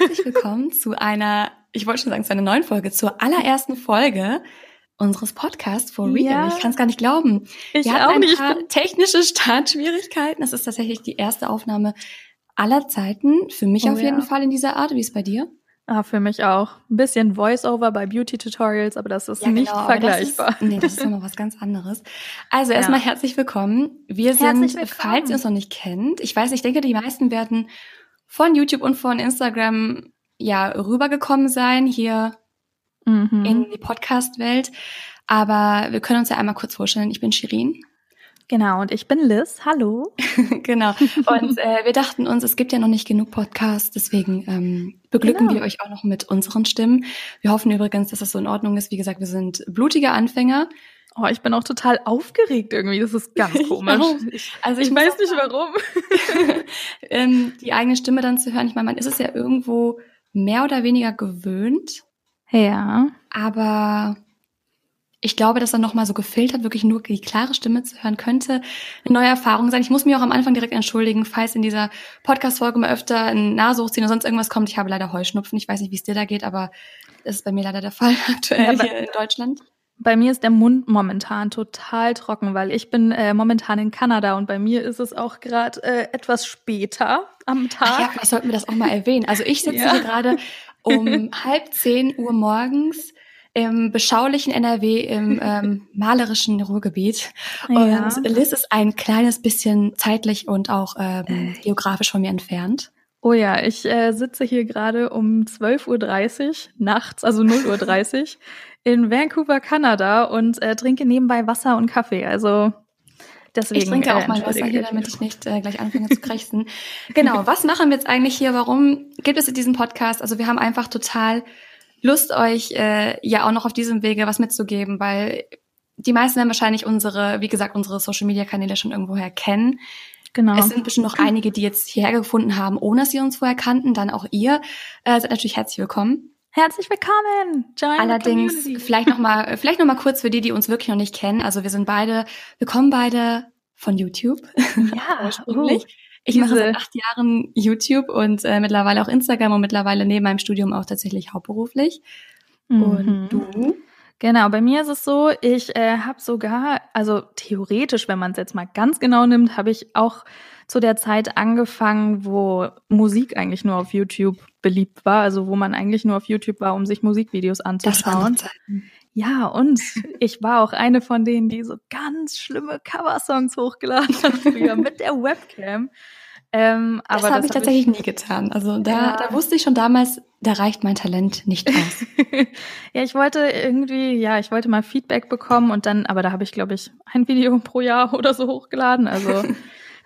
herzlich willkommen zu einer, ich wollte schon sagen, zu einer neuen Folge, zur allerersten Folge unseres Podcasts For Real. Ja. Ich kann es gar nicht glauben. Ich Wir hatten ein nicht. paar technische Startschwierigkeiten. Das ist tatsächlich die erste Aufnahme aller Zeiten. Für mich Oh auf jeden ja. Fall in dieser Art. Wie ist es bei dir? Ah, für mich auch. Ein bisschen Voice-Over bei Beauty-Tutorials, aber das ist nicht genau, vergleichbar. Das ist, nee, das ist nochmal was ganz anderes. Also erstmal herzlich willkommen. Wir sind, Herzlich willkommen. falls ihr uns noch nicht kennt, ich weiß, ich denke, die meisten werden von YouTube und von Instagram ja rübergekommen sein hier Mhm. in die Podcast-Welt. Aber wir können uns ja einmal kurz vorstellen. Ich bin Shirin. genau, und ich bin Liz. Hallo. genau. Und äh, wir dachten uns, es gibt ja noch nicht genug Podcasts, deswegen ähm, beglücken Genau. wir euch auch noch mit unseren Stimmen. Wir hoffen übrigens, dass das so in Ordnung ist. Wie gesagt, wir sind blutige Anfänger. Oh, ich bin auch total aufgeregt irgendwie. Das ist ganz Ich komisch. Ich, Also ich muss weiß nicht warum. ähm, die eigene Stimme dann zu hören. Ich meine, man ist es ja irgendwo mehr oder weniger gewöhnt, Ja. aber ich glaube, dass dann nochmal so gefiltert, wirklich nur die klare Stimme zu hören, könnte eine neue Erfahrung sein. Ich muss mich auch am Anfang direkt entschuldigen, falls in dieser Podcast-Folge mal öfter ein Nase hochziehen oder sonst irgendwas kommt. Ich habe leider Heuschnupfen. Ich weiß nicht, wie es dir da geht, aber das ist bei mir leider der Fall aktuell Ja, hier in Deutschland. Bei mir ist der Mund momentan total trocken, weil ich bin äh, momentan in Kanada und bei mir ist es auch gerade äh, etwas später am Ach ja, Tag. vielleicht sollten wir das auch mal erwähnen. Also ich sitze Ja. hier gerade um halb zehn Uhr morgens im beschaulichen NRW im ähm, malerischen Ruhrgebiet. Ja. Und Liz ist ein kleines bisschen zeitlich und auch ähm, geografisch von mir entfernt. Oh ja, ich äh, sitze hier gerade um 12.30 Uhr nachts, also 0.30 Uhr in Vancouver, Kanada und äh, trinke nebenbei Wasser und Kaffee. Also deswegen. Ich trinke auch äh, mal Wasser hier, damit ich nicht äh, gleich anfange zu krächzen. genau, was machen wir jetzt eigentlich hier? Warum gibt es diesen Podcast? Also wir haben einfach total Lust, euch äh, ja auch noch auf diesem Wege was mitzugeben, weil die meisten werden wahrscheinlich unsere, wie gesagt, unsere Social-Media-Kanäle schon irgendwoher kennen. Genau. Es sind bestimmt noch einige, die jetzt hierher gefunden haben, ohne dass sie uns vorher kannten. Dann auch ihr äh, seid natürlich herzlich willkommen. Herzlich willkommen. Join Allerdings vielleicht noch mal, vielleicht noch mal kurz für die, die uns wirklich noch nicht kennen. Also wir sind beide, wir kommen beide von YouTube. Ja, ursprünglich. oh, Ich mache seit acht Jahren YouTube und äh, mittlerweile auch Instagram und mittlerweile neben meinem Studium auch tatsächlich hauptberuflich. Mhm. Und du? Genau, bei mir ist es so, ich äh, habe sogar, also theoretisch, wenn man es jetzt mal ganz genau nimmt, habe ich auch zu der Zeit angefangen, wo Musik eigentlich nur auf YouTube beliebt war, also wo man eigentlich nur auf YouTube war, um sich Musikvideos Das anzuschauen. Zeiten. Ja, und ich war auch eine von denen, die so ganz schlimme Coversongs hochgeladen hat früher mit der Webcam. Ähm, Das habe ich hab tatsächlich nie getan. Also da, Ja. da wusste ich schon damals, da reicht mein Talent nicht aus. ja, ich wollte irgendwie, ja, ich wollte mal Feedback bekommen und dann, aber da habe ich, glaube ich, ein Video pro Jahr oder so hochgeladen. Also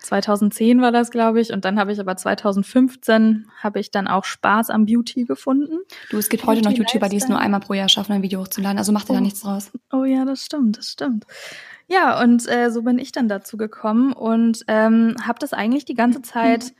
2010 war das, glaube ich. Und dann habe ich aber 2015 habe ich dann auch Spaß am Beauty gefunden. Du, es gibt heute noch Beauty YouTuber, die es nur einmal pro Jahr schaffen, ein Video hochzuladen. Also mach dir da Oh. nichts draus. Oh ja, das stimmt, das stimmt. Ja, und äh, so bin ich dann dazu gekommen und ähm, habe das eigentlich die ganze Zeit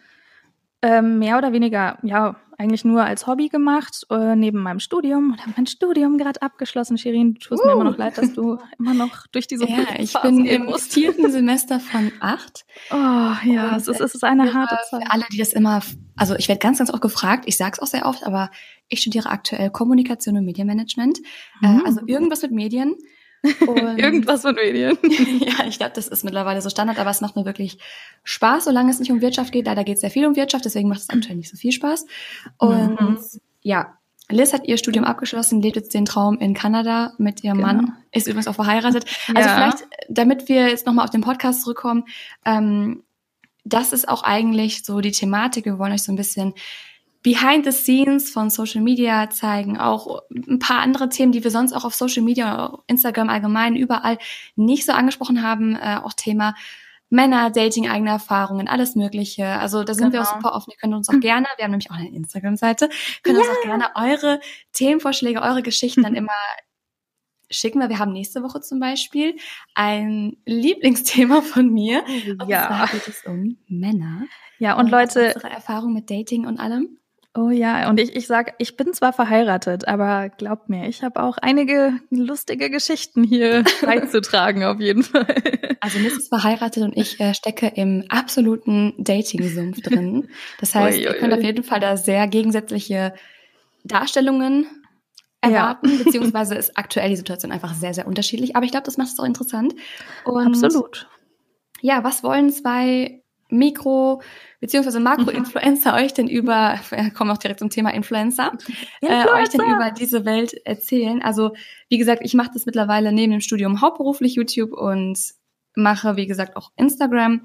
ähm, mehr oder weniger, ja, eigentlich nur als Hobby gemacht, äh, neben meinem Studium und habe mein Studium gerade abgeschlossen. Shirin, du tust mir immer noch leid, dass du immer noch durch diese Ja, ich bin im musst. vierten Semester von acht. Oh ja, Und, es ist, es ist eine harte Für Zeit. alle, die das immer, also ich werde ganz, ganz oft gefragt, ich sage es auch sehr oft, aber ich studiere aktuell Kommunikation und Medienmanagement. Mhm. Äh, also irgendwas mit Medien. Irgendwas mit Medien. ja, ich glaube, das ist mittlerweile so Standard, aber es macht mir wirklich Spaß, solange es nicht um Wirtschaft geht. Leider geht es sehr viel um Wirtschaft, deswegen macht es aktuell nicht so viel Spaß. Und Mhm. ja, Liz hat ihr Studium abgeschlossen, lebt jetzt den Traum in Kanada mit ihrem Genau. Mann, ist übrigens auch verheiratet. Also Ja. vielleicht, damit wir jetzt nochmal auf den Podcast zurückkommen, ähm, das ist auch eigentlich so die Thematik. Wir wollen euch so ein bisschen behind the scenes von Social Media zeigen, auch ein paar andere Themen, die wir sonst auch auf Social Media, Instagram allgemein, überall nicht so angesprochen haben, äh, auch Thema Männer, Dating, eigene Erfahrungen, alles Mögliche. Also da sind wir auch Genau. super offen. Ihr könnt uns auch gerne, wir haben nämlich auch eine Instagram-Seite, könnt uns auch gerne eure Themenvorschläge, eure Geschichten dann immer schicken, weil wir haben nächste Woche zum Beispiel ein Lieblingsthema von mir. Und Ja. zwar geht es um Männer. Ja, und Leute, Unsere Erfahrung mit Dating und allem. Oh ja, und ich, ich sag, ich bin zwar verheiratet, aber glaubt mir, ich habe auch einige lustige Geschichten hier beizutragen, auf jeden Fall. Also Miss ist verheiratet und ich äh, stecke im absoluten Dating-Sumpf drin. Das heißt, ui, ui, ihr könnt auf jeden Fall da sehr gegensätzliche Darstellungen erwarten, ja. beziehungsweise ist aktuell die Situation einfach sehr, sehr unterschiedlich. Aber ich glaube, das macht es auch interessant. Und Absolut. Ja, was wollen zwei Mikro- beziehungsweise Makro-Influencer mhm. euch denn über, wir kommen auch direkt zum Thema Influencer, Influencer. Äh, euch denn über diese Welt erzählen? Also, wie gesagt, ich mache das mittlerweile neben dem Studium hauptberuflich YouTube und mache, wie gesagt, auch Instagram.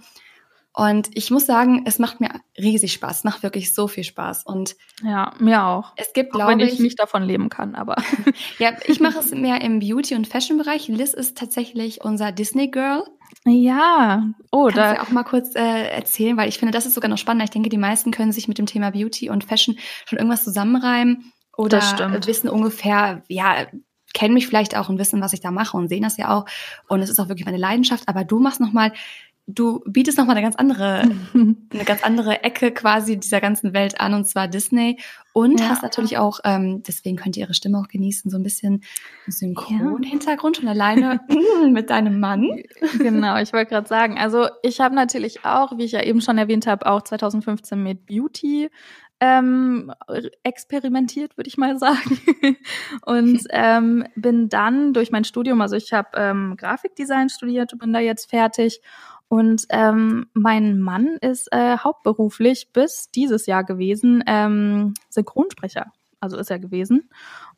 Und ich muss sagen, es macht mir riesig Spaß, macht wirklich so viel Spaß. Und ja, mir auch. Es gibt, glaube ich, wenn ich nicht davon leben kann, aber ja, ich mache es mehr im Beauty- und Fashion-Bereich. Liz ist tatsächlich unser Disney-Girl. Ja, oh, Kannst da du auch mal kurz äh, erzählen, weil ich finde, das ist sogar noch spannender. Ich denke, die meisten können sich mit dem Thema Beauty und Fashion schon irgendwas zusammenreimen oder wissen ungefähr, ja, kennen mich vielleicht auch und wissen, was ich da mache und sehen das ja auch. Und es ist auch wirklich meine Leidenschaft. Aber du machst noch mal du bietest nochmal eine ganz andere, eine ganz andere Ecke quasi dieser ganzen Welt an, und zwar Disney. Und ja. hast natürlich auch, ähm, deswegen könnt ihr ihre Stimme auch genießen, so ein bisschen Synchron-Hintergrund schon alleine mit deinem Mann. Genau, ich wollte gerade sagen, also ich habe natürlich auch, wie ich ja eben schon erwähnt habe, auch 2015 mit Beauty ähm, experimentiert, würde ich mal sagen. und ähm, bin dann durch mein Studium, also ich habe ähm, Grafikdesign studiert, bin da jetzt fertig und ähm, mein Mann ist äh, hauptberuflich bis dieses Jahr gewesen ähm, Synchronsprecher. Also ist er gewesen.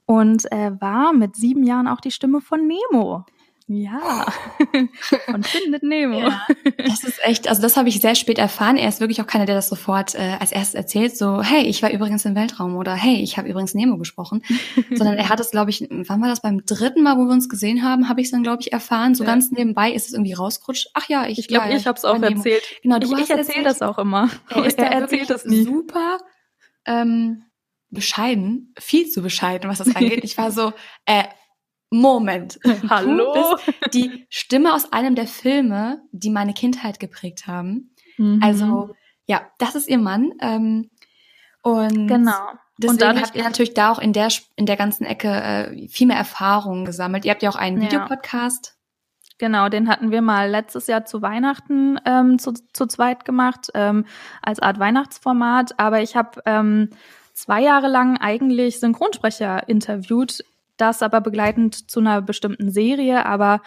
Und er war mit sieben Jahren auch die Stimme von Nemo. Ja. Und findet Nemo. Ja, das ist echt, also das habe ich sehr spät erfahren. Er ist wirklich auch keiner, der das sofort äh, als erstes erzählt, so, hey, ich war übrigens im Weltraum oder hey, ich habe übrigens Nemo gesprochen. Sondern er hat es, glaube ich, wann war das beim dritten Mal, wo wir uns gesehen haben, habe ich es dann, glaube ich, erfahren. So ja. ganz nebenbei ist es irgendwie rausgerutscht. Ach ja, ich glaube, ich, glaub, ich habe es auch Nemo. erzählt. Genau, du ich, ich erzähle das auch immer. Er, ist er erzählt das nie. Super. Ähm, bescheiden, viel zu bescheiden, was das angeht. Ich war so, äh, Moment. Hallo? Du bist die Stimme aus einem der Filme, die meine Kindheit geprägt haben. Mhm. Also, ja, das ist ihr Mann. Ähm, und genau. Deswegen und habt ihr natürlich da auch in der, in der ganzen Ecke äh, viel mehr Erfahrung gesammelt. Ihr habt ja auch einen ja. Videopodcast. Genau, den hatten wir mal letztes Jahr zu Weihnachten ähm, zu, zu zweit gemacht, ähm, als Art Weihnachtsformat. Aber ich habe ähm, zwei Jahre lang eigentlich Synchronsprecher interviewt das aber begleitend zu einer bestimmten Serie, aber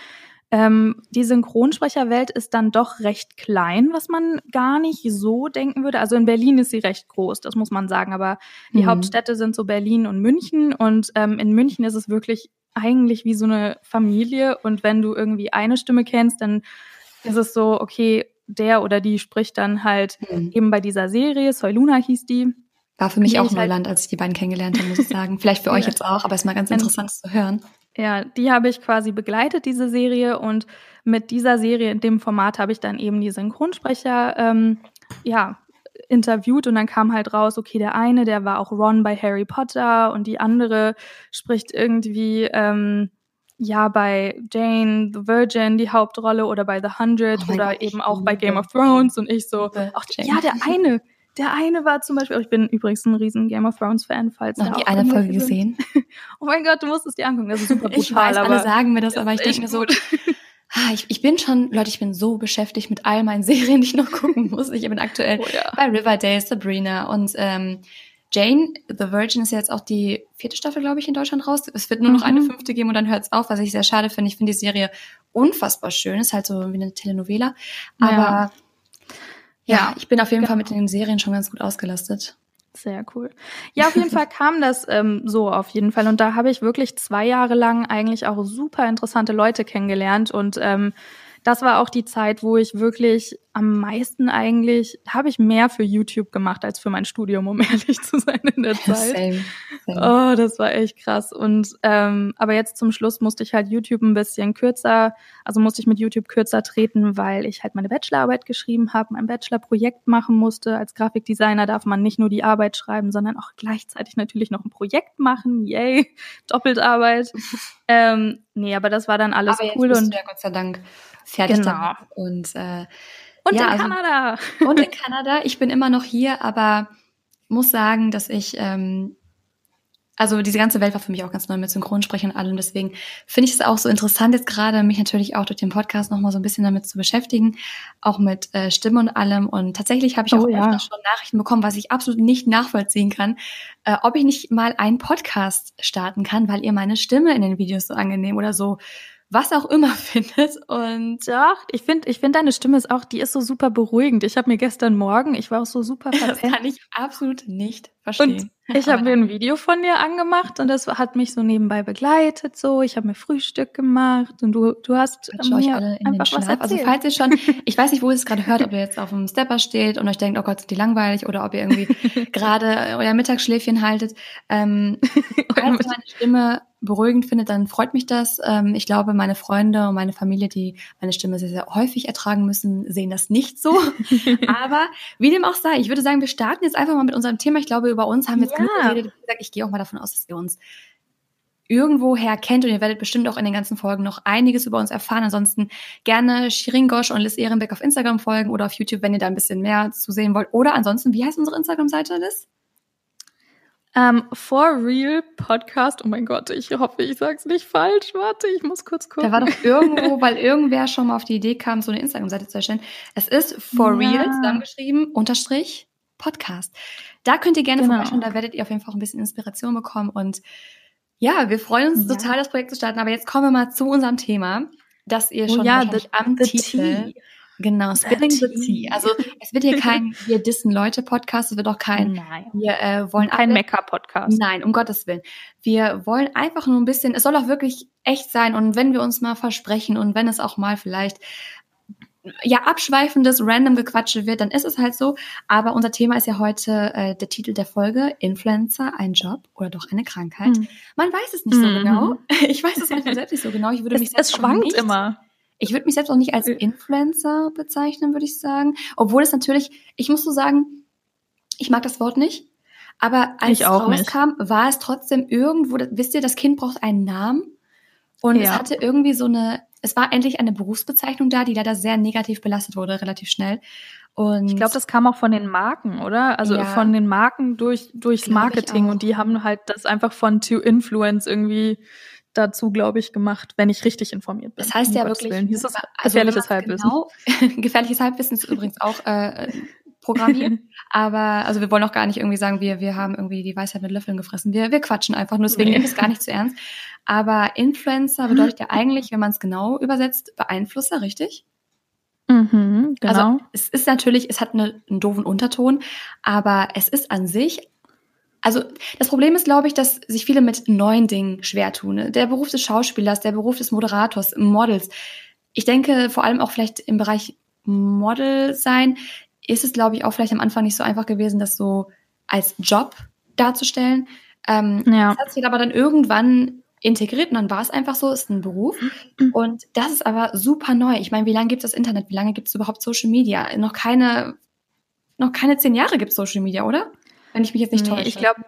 ähm, die Synchronsprecherwelt ist dann doch recht klein, was man gar nicht so denken würde. Also in Berlin ist sie recht groß, das muss man sagen, aber die mhm. Hauptstädte sind so Berlin und München und ähm, in München ist es wirklich eigentlich wie so eine Familie und wenn du irgendwie eine Stimme kennst, dann ist es so, okay, der oder die spricht dann halt mhm. eben bei dieser Serie, Soy Luna hieß die, war für mich auch halt Neuland, als ich die beiden kennengelernt habe, muss ich sagen. Vielleicht für euch jetzt auch, aber es ist mal ganz interessant zu hören. Ja, die habe ich quasi begleitet, diese Serie. Und mit dieser Serie in dem Format habe ich dann eben die Synchronsprecher ähm, ja, interviewt und dann kam halt raus, okay, der eine, der war auch Ron bei Harry Potter und die andere spricht irgendwie ähm, ja bei Jane the Virgin die Hauptrolle oder bei The Hundred oh oder Gott, eben auch bei Game of Thrones und ich so, ach, ja, der eine, der eine war zum Beispiel, ich bin übrigens ein riesen Game of Thrones Fan, falls Noch die eine Folge gesehen. oh mein Gott, du musst es dir angucken, das ist super brutal. Ich weiß, alle sagen mir das, aber ich denke mir so, ah, ich, ich bin schon, Leute, ich bin so beschäftigt mit all meinen Serien, die ich noch gucken muss. Ich bin aktuell oh, ja. bei Riverdale, Sabrina und ähm, Jane, The Virgin ist ja jetzt auch die vierte Staffel, glaube ich, in Deutschland raus. Es wird nur noch eine mhm. fünfte geben und dann hört es auf, was ich sehr schade finde. Ich finde die Serie unfassbar schön. Ist halt so wie eine Telenovela. Aber ja. Ja, ich bin auf jeden genau. Fall mit den Serien schon ganz gut ausgelastet. Sehr cool. Ja, auf jeden Fall kam das ähm, so auf jeden Fall. Und da habe ich wirklich zwei Jahre lang eigentlich auch super interessante Leute kennengelernt und ähm, das war auch die Zeit, wo ich wirklich am meisten eigentlich, habe ich mehr für YouTube gemacht als für mein Studium, um ehrlich zu sein in der Zeit. Same, same. Oh, das war echt krass. Und ähm, aber jetzt zum Schluss musste ich halt YouTube ein bisschen kürzer, also musste ich mit YouTube kürzer treten, weil ich halt meine Bachelorarbeit geschrieben habe, mein Bachelorprojekt machen musste. Als Grafikdesigner darf man nicht nur die Arbeit schreiben, sondern auch gleichzeitig natürlich noch ein Projekt machen. Yay, Doppeltarbeit. ähm, nee, aber das war dann alles aber cool und ja Gott sei Dank fertig genau. Damit. Und, äh, und ja, in also, Kanada. und in Kanada. Ich bin immer noch hier, aber muss sagen, dass ich ähm, also diese ganze Welt war für mich auch ganz neu mit Synchronsprechen und allem. Deswegen finde ich es auch so interessant, jetzt gerade mich natürlich auch durch den Podcast nochmal so ein bisschen damit zu beschäftigen, auch mit äh, Stimme und allem. Und tatsächlich habe ich auch oh, ja. schon Nachrichten bekommen, was ich absolut nicht nachvollziehen kann, äh, ob ich nicht mal einen Podcast starten kann, weil ihr meine Stimme in den Videos so angenehm oder so was auch immer findet. Und doch, ich finde, ich finde deine Stimme ist auch, die ist so super beruhigend. Ich habe mir gestern Morgen, ich war auch so super verpennt. Das kann ich absolut nicht verstehen. Und ich habe mir ein Video von dir angemacht und das hat mich so nebenbei begleitet. So, ich habe mir Frühstück gemacht und du, du hast mir euch alle in einfach den Schlaf. Also falls ihr schon, ich weiß nicht, wo ihr es gerade hört, ob ihr jetzt auf dem Stepper steht und euch denkt, oh Gott, sind die langweilig oder ob ihr irgendwie gerade euer Mittagsschläfchen haltet. Ähm, falls meine Stimme beruhigend findet, dann freut mich das. Ähm, ich glaube, meine Freunde und meine Familie, die meine Stimme sehr, sehr häufig ertragen müssen, sehen das nicht so. Aber wie dem auch sei, ich würde sagen, wir starten jetzt einfach mal mit unserem Thema. Ich glaube, über uns haben wir jetzt. Genug geredet. Wie gesagt, ich gehe auch mal davon aus, dass ihr uns irgendwoher kennt und ihr werdet bestimmt auch in den ganzen Folgen noch einiges über uns erfahren. Ansonsten gerne Shirin Gosch und Liz Ehrenbeck auf Instagram folgen oder auf YouTube, wenn ihr da ein bisschen mehr zu sehen wollt. Oder ansonsten, wie heißt unsere Instagram-Seite, Liz? Um, ähm, For Real Podcast. Oh mein Gott, ich hoffe, ich sag's nicht falsch. Warte, ich muss kurz gucken. Da war doch irgendwo, weil irgendwer schon mal auf die Idee kam, so eine Instagram-Seite zu erstellen. Es ist For ja. Real zusammengeschrieben, Unterstrich, Podcast. Da könnt ihr gerne genau. vorbeischauen, da werdet ihr auf jeden Fall auch ein bisschen Inspiration bekommen. Und ja, wir freuen uns ja. total, das Projekt zu starten. Aber jetzt kommen wir mal zu unserem Thema, das ihr oh schon oh ja, the, am the Titel tea. Genau, Spilling the Tea. Also es wird hier kein Wir dissen Leute Podcast, es wird auch kein Nein. Wir äh, wollen kein Mecker Podcast. Nein, um Gottes Willen. Wir wollen einfach nur ein bisschen, es soll auch wirklich echt sein und wenn wir uns mal versprechen und wenn es auch mal vielleicht ja abschweifendes random Gequatsche wird, dann ist es halt so, aber unser Thema ist ja heute äh, der Titel der Folge Influencer, ein Job oder doch eine Krankheit. Mhm. Man weiß es nicht so mhm. genau. Ich weiß es manchmal selbst nicht so genau. Ich würde es, mich es schwankt nicht, immer ich würde mich selbst auch nicht als Influencer bezeichnen, würde ich sagen. Obwohl es natürlich, ich muss so sagen, ich mag das Wort nicht. Aber als es rauskam, nicht. war es trotzdem irgendwo, wisst ihr, das Kind braucht einen Namen. Und ja. es hatte irgendwie so eine, es war endlich eine Berufsbezeichnung da, die leider sehr negativ belastet wurde, relativ schnell. Und ich glaube, das kam auch von den Marken, oder? Also ja, von den Marken durch durchs Marketing und die haben halt das einfach von to influence irgendwie dazu, glaube ich, gemacht, wenn ich richtig informiert bin. Das heißt ja wirklich, Willen. Dieses also gefährliches Halbwissen. Genau, gefährliches Halbwissen ist übrigens auch äh, programmiert. Aber also wir wollen auch gar nicht irgendwie sagen, wir, wir haben irgendwie die Weisheit mit Löffeln gefressen. Wir, wir quatschen einfach nur, deswegen nee. nehmen wir es gar nicht zu ernst. Aber Influencer bedeutet ja eigentlich, wenn man es genau übersetzt, Beeinflusser, richtig? Mhm, genau. Also es ist natürlich, es hat eine, einen doofen Unterton, aber es ist an sich also das Problem ist, glaube ich, dass sich viele mit neuen Dingen schwer tun. Der Beruf des Schauspielers, der Beruf des Moderators, Models. Ich denke vor allem auch vielleicht im Bereich Model sein, ist es, glaube ich, auch vielleicht am Anfang nicht so einfach gewesen, das so als Job darzustellen. Ähm, ja. Das hat sich aber dann irgendwann integriert und dann war es einfach so, ist ein Beruf. Und das ist aber super neu. Ich meine, wie lange gibt es das Internet? Wie lange gibt es überhaupt Social Media? Noch keine, noch keine zehn Jahre gibt es Social Media, oder? wenn ich mich jetzt nicht nee, täusche. Ich glaube,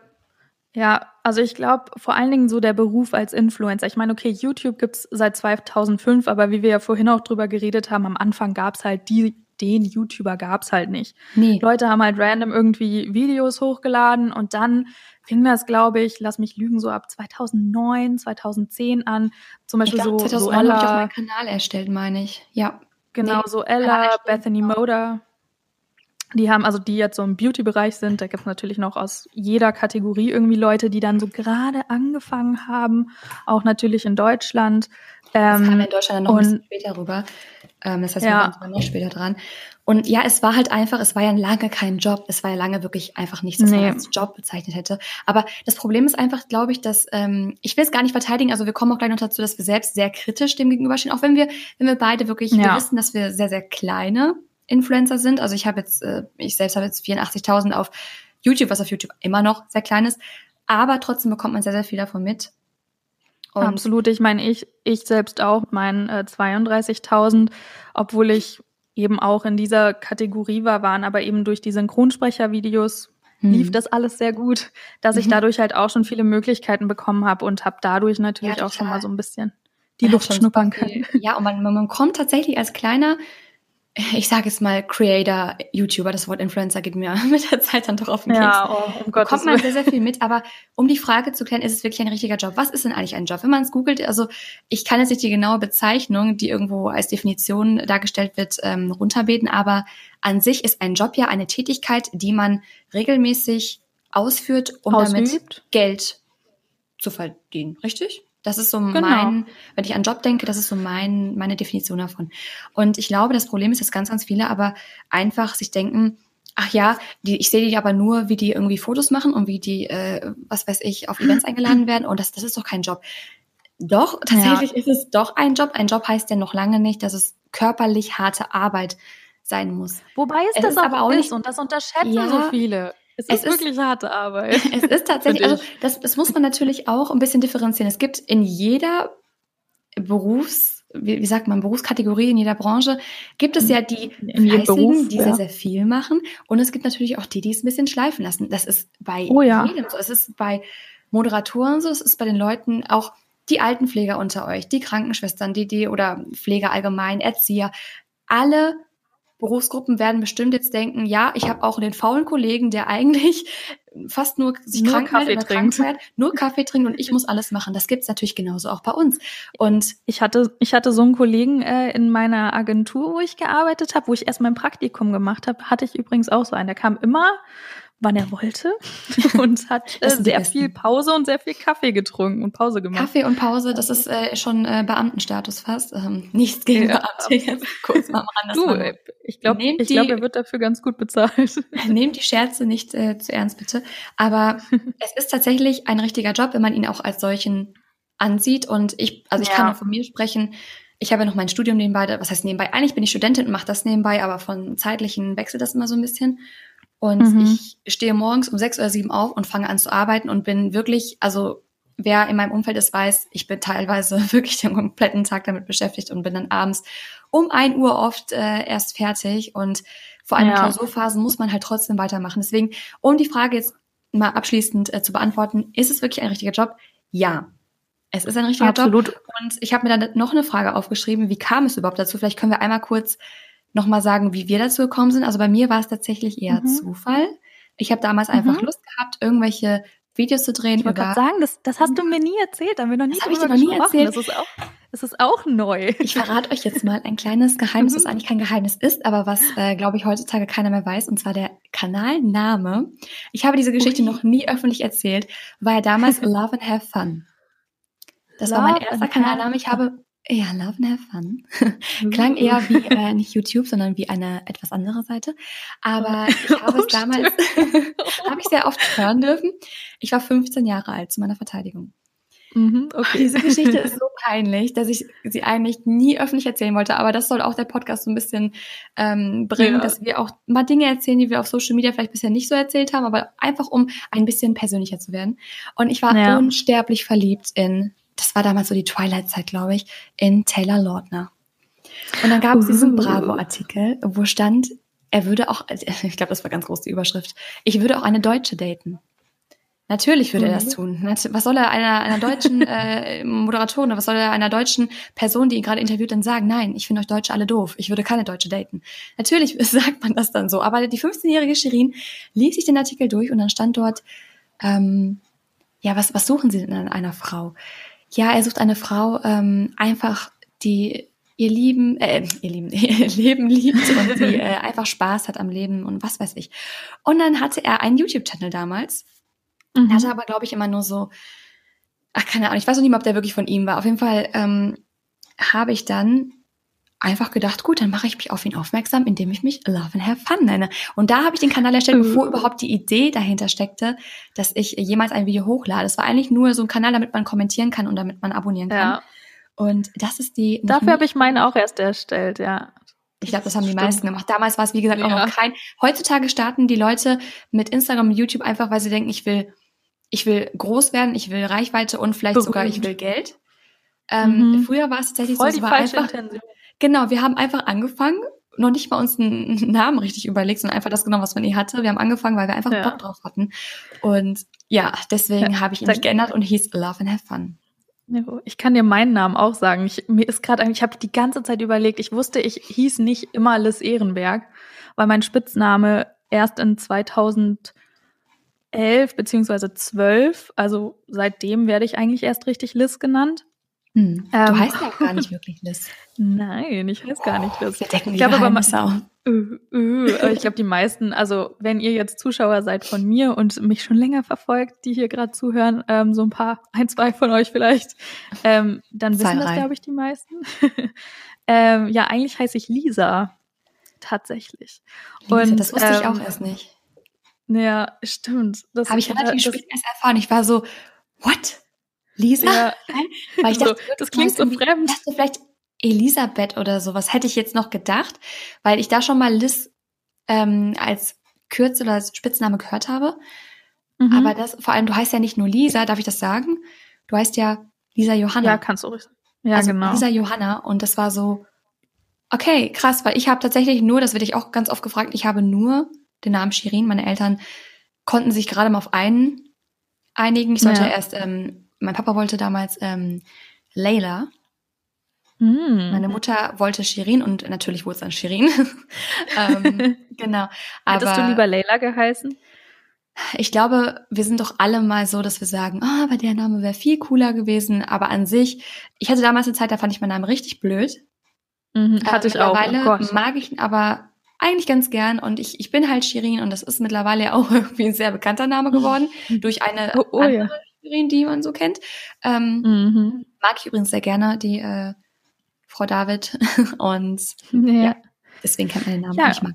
ja, also ich glaube vor allen Dingen so der Beruf als Influencer. Ich meine, okay, YouTube gibt's seit 2005, aber wie wir ja vorhin auch drüber geredet haben, am Anfang gab's halt die, den YouTuber gab's halt nicht. Nee. Leute haben halt random irgendwie Videos hochgeladen und dann fing das, glaube ich, lass mich lügen, so ab 2009, 2010 an. Zum Beispiel ich glaub, so 2009 so Ella. habe ich auch meinen Kanal erstellt, meine ich. Ja. Genau, nee, so Ella, Bethany Moda. Die haben, also die jetzt so im Beauty-Bereich sind, da gibt es natürlich noch aus jeder Kategorie irgendwie Leute, die dann so gerade angefangen haben, auch natürlich in Deutschland. Ähm, das kam in Deutschland noch und, ein bisschen später rüber. Ähm, das heißt, wir ja. waren noch später dran. Und ja, es war halt einfach, es war ja lange kein Job. Es war ja lange wirklich einfach nichts, was nee. man als Job bezeichnet hätte. Aber das Problem ist einfach, glaube ich, dass, ähm, ich will es gar nicht verteidigen, also wir kommen auch gleich noch dazu, dass wir selbst sehr kritisch dem gegenüberstehen, auch wenn wir, wenn wir beide wirklich, ja. wir wissen, dass wir sehr, sehr kleine Influencer sind. Also ich habe jetzt, äh, ich selbst habe jetzt 84.000 auf YouTube, was auf YouTube immer noch sehr klein ist. Aber trotzdem bekommt man sehr, sehr viel davon mit. Und Absolut. Ich meine, ich, ich selbst auch, mein äh, 32.000, obwohl ich eben auch in dieser Kategorie war, waren aber eben durch die Synchronsprechervideos mhm. lief das alles sehr gut, dass ich mhm. dadurch halt auch schon viele Möglichkeiten bekommen habe und habe dadurch natürlich ja, auch schon mal so ein bisschen die Luft schnuppern können. Ja, und man, man kommt tatsächlich als kleiner ich sage jetzt mal Creator, YouTuber, das Wort Influencer geht mir mit der Zeit dann doch auf den Keks. Ja, oh, um Gottes Kommt man sehr, sehr viel mit, aber um die Frage zu klären, ist es wirklich ein richtiger Job? Was ist denn eigentlich ein Job? Wenn man es googelt, also ich kann jetzt nicht die genaue Bezeichnung, die irgendwo als Definition dargestellt wird, ähm, runterbeten, aber an sich ist ein Job ja eine Tätigkeit, die man regelmäßig ausführt, um Ausübt. damit Geld zu verdienen, richtig? Das ist so Genau. mein, wenn ich an Job denke, das ist so mein, meine Definition davon. Und ich glaube, das Problem ist, dass ganz, ganz viele aber einfach sich denken, ach ja, die, ich sehe die aber nur, wie die irgendwie Fotos machen und wie die, äh, was weiß ich, auf Events eingeladen werden und das, das ist doch kein Job. Doch, tatsächlich ist es doch ein Job. Ein Job heißt ja noch lange nicht, dass es körperlich harte Arbeit sein muss. Wobei es, Es das auch, aber auch ist nicht- und das unterschätzen Ja. so viele. Es, Es ist wirklich harte Arbeit. Es ist tatsächlich, also das, das muss man natürlich auch ein bisschen differenzieren. Es gibt in jeder Berufs, wie, wie sagt man, Berufskategorie, in jeder Branche, gibt es ja die Fleißigen, Beruf, die ja. sehr, sehr viel machen. Und es gibt natürlich auch die, die es ein bisschen schleifen lassen. Das ist bei Oh ja. jedem so. Es ist bei Moderatoren so, es ist bei den Leuten auch die Altenpfleger unter euch, die Krankenschwestern, die, die oder Pfleger allgemein, Erzieher, alle Berufsgruppen werden bestimmt jetzt denken, ja, ich habe auch den faulen Kollegen, der eigentlich fast nur sich Nur krank Kaffee trinkt. fährt, nur Kaffee trinkt und ich muss alles machen. Das gibt's natürlich genauso auch bei uns. Und Ich hatte, ich hatte so einen Kollegen äh, in meiner Agentur, wo ich gearbeitet habe, wo ich erst mein Praktikum gemacht habe, hatte ich übrigens auch so einen. Der kam immer, wann er wollte und hat äh, sehr Besten. viel Pause und sehr viel Kaffee getrunken und Pause gemacht. Kaffee und Pause, das ist äh, schon äh, Beamtenstatus fast. Ähm, nichts gegen Ja. Beamte, kurz mal am Rand. das Du, war äh, ich glaube, ich glaube, er wird dafür ganz gut bezahlt. Nehmt die Scherze nicht äh, zu ernst, bitte. Aber es ist tatsächlich ein richtiger Job, wenn man ihn auch als solchen ansieht. Und ich, also ich Ja. kann nur von mir sprechen. Ich habe ja noch mein Studium nebenbei. Was heißt nebenbei? Eigentlich bin ich Studentin und mache das nebenbei, aber von zeitlichen wechselt das immer so ein bisschen. Und Mhm. ich stehe morgens um sechs oder sieben auf und fange an zu arbeiten und bin wirklich, also wer in meinem Umfeld ist, weiß, ich bin teilweise wirklich den kompletten Tag damit beschäftigt und bin dann abends um ein Uhr oft äh, erst fertig. Und vor allem in Ja. Klausurphasen muss man halt trotzdem weitermachen. Deswegen, um die Frage jetzt mal abschließend äh, zu beantworten, ist es wirklich ein richtiger Job? Ja. Es ist ein richtiger Job. Absolut. Und ich habe mir dann noch eine Frage aufgeschrieben, wie kam es überhaupt dazu? Vielleicht können wir einmal kurz nochmal sagen, wie wir dazu gekommen sind. Also bei mir war es tatsächlich eher Mhm. Zufall. Ich habe damals einfach Mhm. Lust gehabt, irgendwelche Videos zu drehen Ich wollte gerade sagen, das, das hast du mir nie erzählt, da haben wir noch nie Das hab ich drüber dir noch nie erzählt. Das ist auch, das ist auch neu. Ich verrate euch jetzt mal ein kleines Geheimnis, was Mhm. eigentlich kein Geheimnis ist, aber was, äh, glaube ich, heutzutage keiner mehr weiß, und zwar der Kanalname. Ich habe diese Geschichte Ui. noch nie öffentlich erzählt, war ja damals Love and Have Fun. Das war mein Love erster Kanalname. Ich habe, ja, Love and Have Fun. Klang eher wie äh, nicht YouTube, sondern wie eine etwas andere Seite. Aber ich habe Oh, es damals, habe ich sehr oft hören dürfen. Ich war 15 Jahre alt zu meiner Verteidigung. Mhm, okay. Diese Geschichte ist so peinlich, dass ich sie eigentlich nie öffentlich erzählen wollte. Aber das soll auch der Podcast so ein bisschen ähm, bringen, Ja. dass wir auch mal Dinge erzählen, die wir auf Social Media vielleicht bisher nicht so erzählt haben, aber einfach um ein bisschen persönlicher zu werden. Und ich war Ja. unsterblich verliebt in, das war damals so die Twilight-Zeit, glaube ich, in Taylor Lautner. Und dann gab es diesen Uh. Bravo-Artikel, wo stand, er würde auch, ich glaube, das war ganz groß die Überschrift, ich würde auch eine Deutsche daten. Natürlich würde er das Mhm. tun. Was soll er einer, einer deutschen äh, Moderatorin, oder was soll er einer deutschen Person, die ihn gerade interviewt, dann sagen? Nein, ich finde euch Deutsche alle doof. Ich würde keine Deutsche daten. Natürlich sagt man das dann so. Aber die 15-jährige Shirin liest sich den Artikel durch und dann stand dort, ähm, ja, was, was suchen Sie denn an einer Frau? Ja, er sucht eine Frau, ähm, einfach, die ihr Lieben, äh, ihr Lieben, ihr Leben liebt und die äh, einfach Spaß hat am Leben und was weiß ich. Und dann hatte er einen YouTube-Channel damals Mhm. hatte aber, glaube ich, immer nur so, ach, keine Ahnung, ich weiß noch nicht mal, ob der wirklich von ihm war. Auf jeden Fall ähm, habe ich dann einfach gedacht, gut, dann mache ich mich auf ihn aufmerksam, indem ich mich Love and Have Fun nenne. Und da habe ich den Kanal erstellt, bevor Uh. überhaupt die Idee dahinter steckte, dass ich jemals ein Video hochlade. Es war eigentlich nur so ein Kanal, damit man kommentieren kann und damit man abonnieren kann. Ja. Und das ist die. Dafür habe ich meine auch erst erstellt, ja. Ich glaube, das haben die Stimmt. meisten gemacht. Damals war es, wie gesagt, auch Ja. noch kein. Heutzutage starten die Leute mit Instagram und YouTube einfach, weil sie denken, ich will, ich will groß werden, ich will Reichweite und vielleicht sogar, ich will Geld. Ähm, Mhm. Früher war es tatsächlich Voll so, es war einfach, Intention. Genau, wir haben einfach angefangen, noch nicht mal uns einen Namen richtig überlegt, sondern einfach das genommen, was man eh hatte. Wir haben angefangen, weil wir einfach Ja. Bock drauf hatten. Und ja, deswegen Ja, habe ich ihn nicht geändert und hieß Love and Have Fun. Ich kann dir meinen Namen auch sagen. Ich, mir ist gerade, ich habe die ganze Zeit überlegt. Ich wusste, ich hieß nicht immer Liz Ehrenberg, weil mein Spitzname erst in 2011 beziehungsweise 12, also seitdem werde ich eigentlich erst richtig Liz genannt. Hm. Du ähm, heißt ja gar nicht wirklich Liz. Nein, ich heiße gar nicht Liz. Decken ich glaube aber mal, Uh, uh, ich glaube, die meisten, also wenn ihr jetzt Zuschauer seid von mir und mich schon länger verfolgt, die hier gerade zuhören, ähm, so ein paar, ein, zwei von euch vielleicht, ähm, dann wissen das, glaube ich, die meisten. ähm, ja, eigentlich heiße ich Lisa. Tatsächlich. Lisa, und, das wusste ich auch ähm, erst nicht. Ja, stimmt. Das habe ich relativ spät erst erfahren. Ich war so, what? Lisa? Weil ich dachte, so, das klingt so fremd. Dachte, vielleicht Elisabeth oder sowas hätte ich jetzt noch gedacht, weil ich da schon mal Liz ähm, als Kürzel oder als Spitzname gehört habe. Mhm. Aber das, vor allem, du heißt ja nicht nur Lisa, darf ich das sagen? Du heißt ja Lisa Johanna. Ja, kannst du ruhig sagen. Ja, also genau. Lisa Johanna. Und das war so, okay, krass, weil ich habe tatsächlich nur, das werde ich auch ganz oft gefragt, ich habe nur den Namen Shirin. Meine Eltern konnten sich gerade mal auf einen einigen. Ich sollte ja. erst, ähm, mein Papa wollte damals ähm, Layla. Mm. Meine Mutter wollte Shirin und natürlich wurde es dann Shirin. ähm, genau. Aber, Hättest du lieber Layla geheißen? Ich glaube, wir sind doch alle mal so, dass wir sagen, ah, oh, aber der Name wäre viel cooler gewesen. Aber an sich, ich hatte damals eine Zeit, da fand ich meinen Namen richtig blöd. Mhm, hatte äh, ich auch. Mittlerweile oh mag ich ihn aber eigentlich ganz gern und ich, ich bin halt Shirin und das ist mittlerweile auch irgendwie ein sehr bekannter Name geworden durch eine oh, oh, andere ja. Shirin, die man so kennt. Ähm, mhm. Mag ich übrigens sehr gerne, die äh, Frau David. Und ja. ja deswegen kennt man den Namen ja. nicht mal.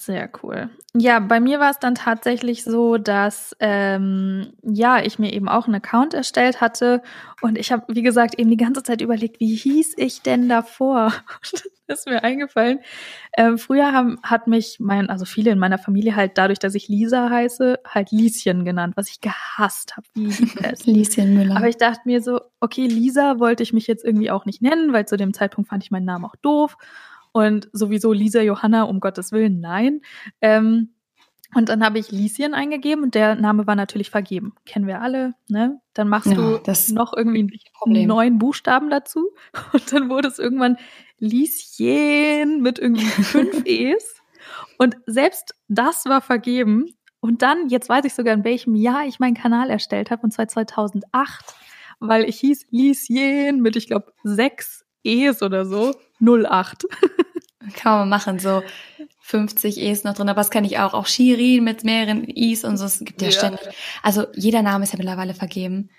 Sehr cool. Ja, bei mir war es dann tatsächlich so, dass ähm, ja ich mir eben auch einen Account erstellt hatte und ich habe, wie gesagt, eben die ganze Zeit überlegt, wie hieß ich denn davor? ist mir eingefallen. Ähm, früher haben, hat mich mein, also viele in meiner Familie halt dadurch, dass ich Lisa heiße, halt Lieschen genannt, was ich gehasst habe. Lieschen Müller. Aber ich dachte mir so, okay, Lisa wollte ich mich jetzt irgendwie auch nicht nennen, weil zu dem Zeitpunkt fand ich meinen Namen auch doof. Und sowieso Lisa Johanna, um Gottes Willen, nein. Ähm, und dann habe ich Lieschen eingegeben und der Name war natürlich vergeben. Kennen wir alle, ne? Dann machst ja, du noch irgendwie einen neuen Buchstaben dazu. Und dann wurde es irgendwann Lieschen mit irgendwie fünf E's. Und selbst das war vergeben. Und dann, jetzt weiß ich sogar, in welchem Jahr ich meinen Kanal erstellt habe, und zwar 2008, weil ich hieß Lieschen mit, ich glaube, sechs E's oder so, 08. Kann man machen, so 50 E's noch drin, aber das kenne ich auch. Auch Shirin mit mehreren I's und so, es gibt ja, ja, ständig. Also jeder Name ist ja mittlerweile vergeben.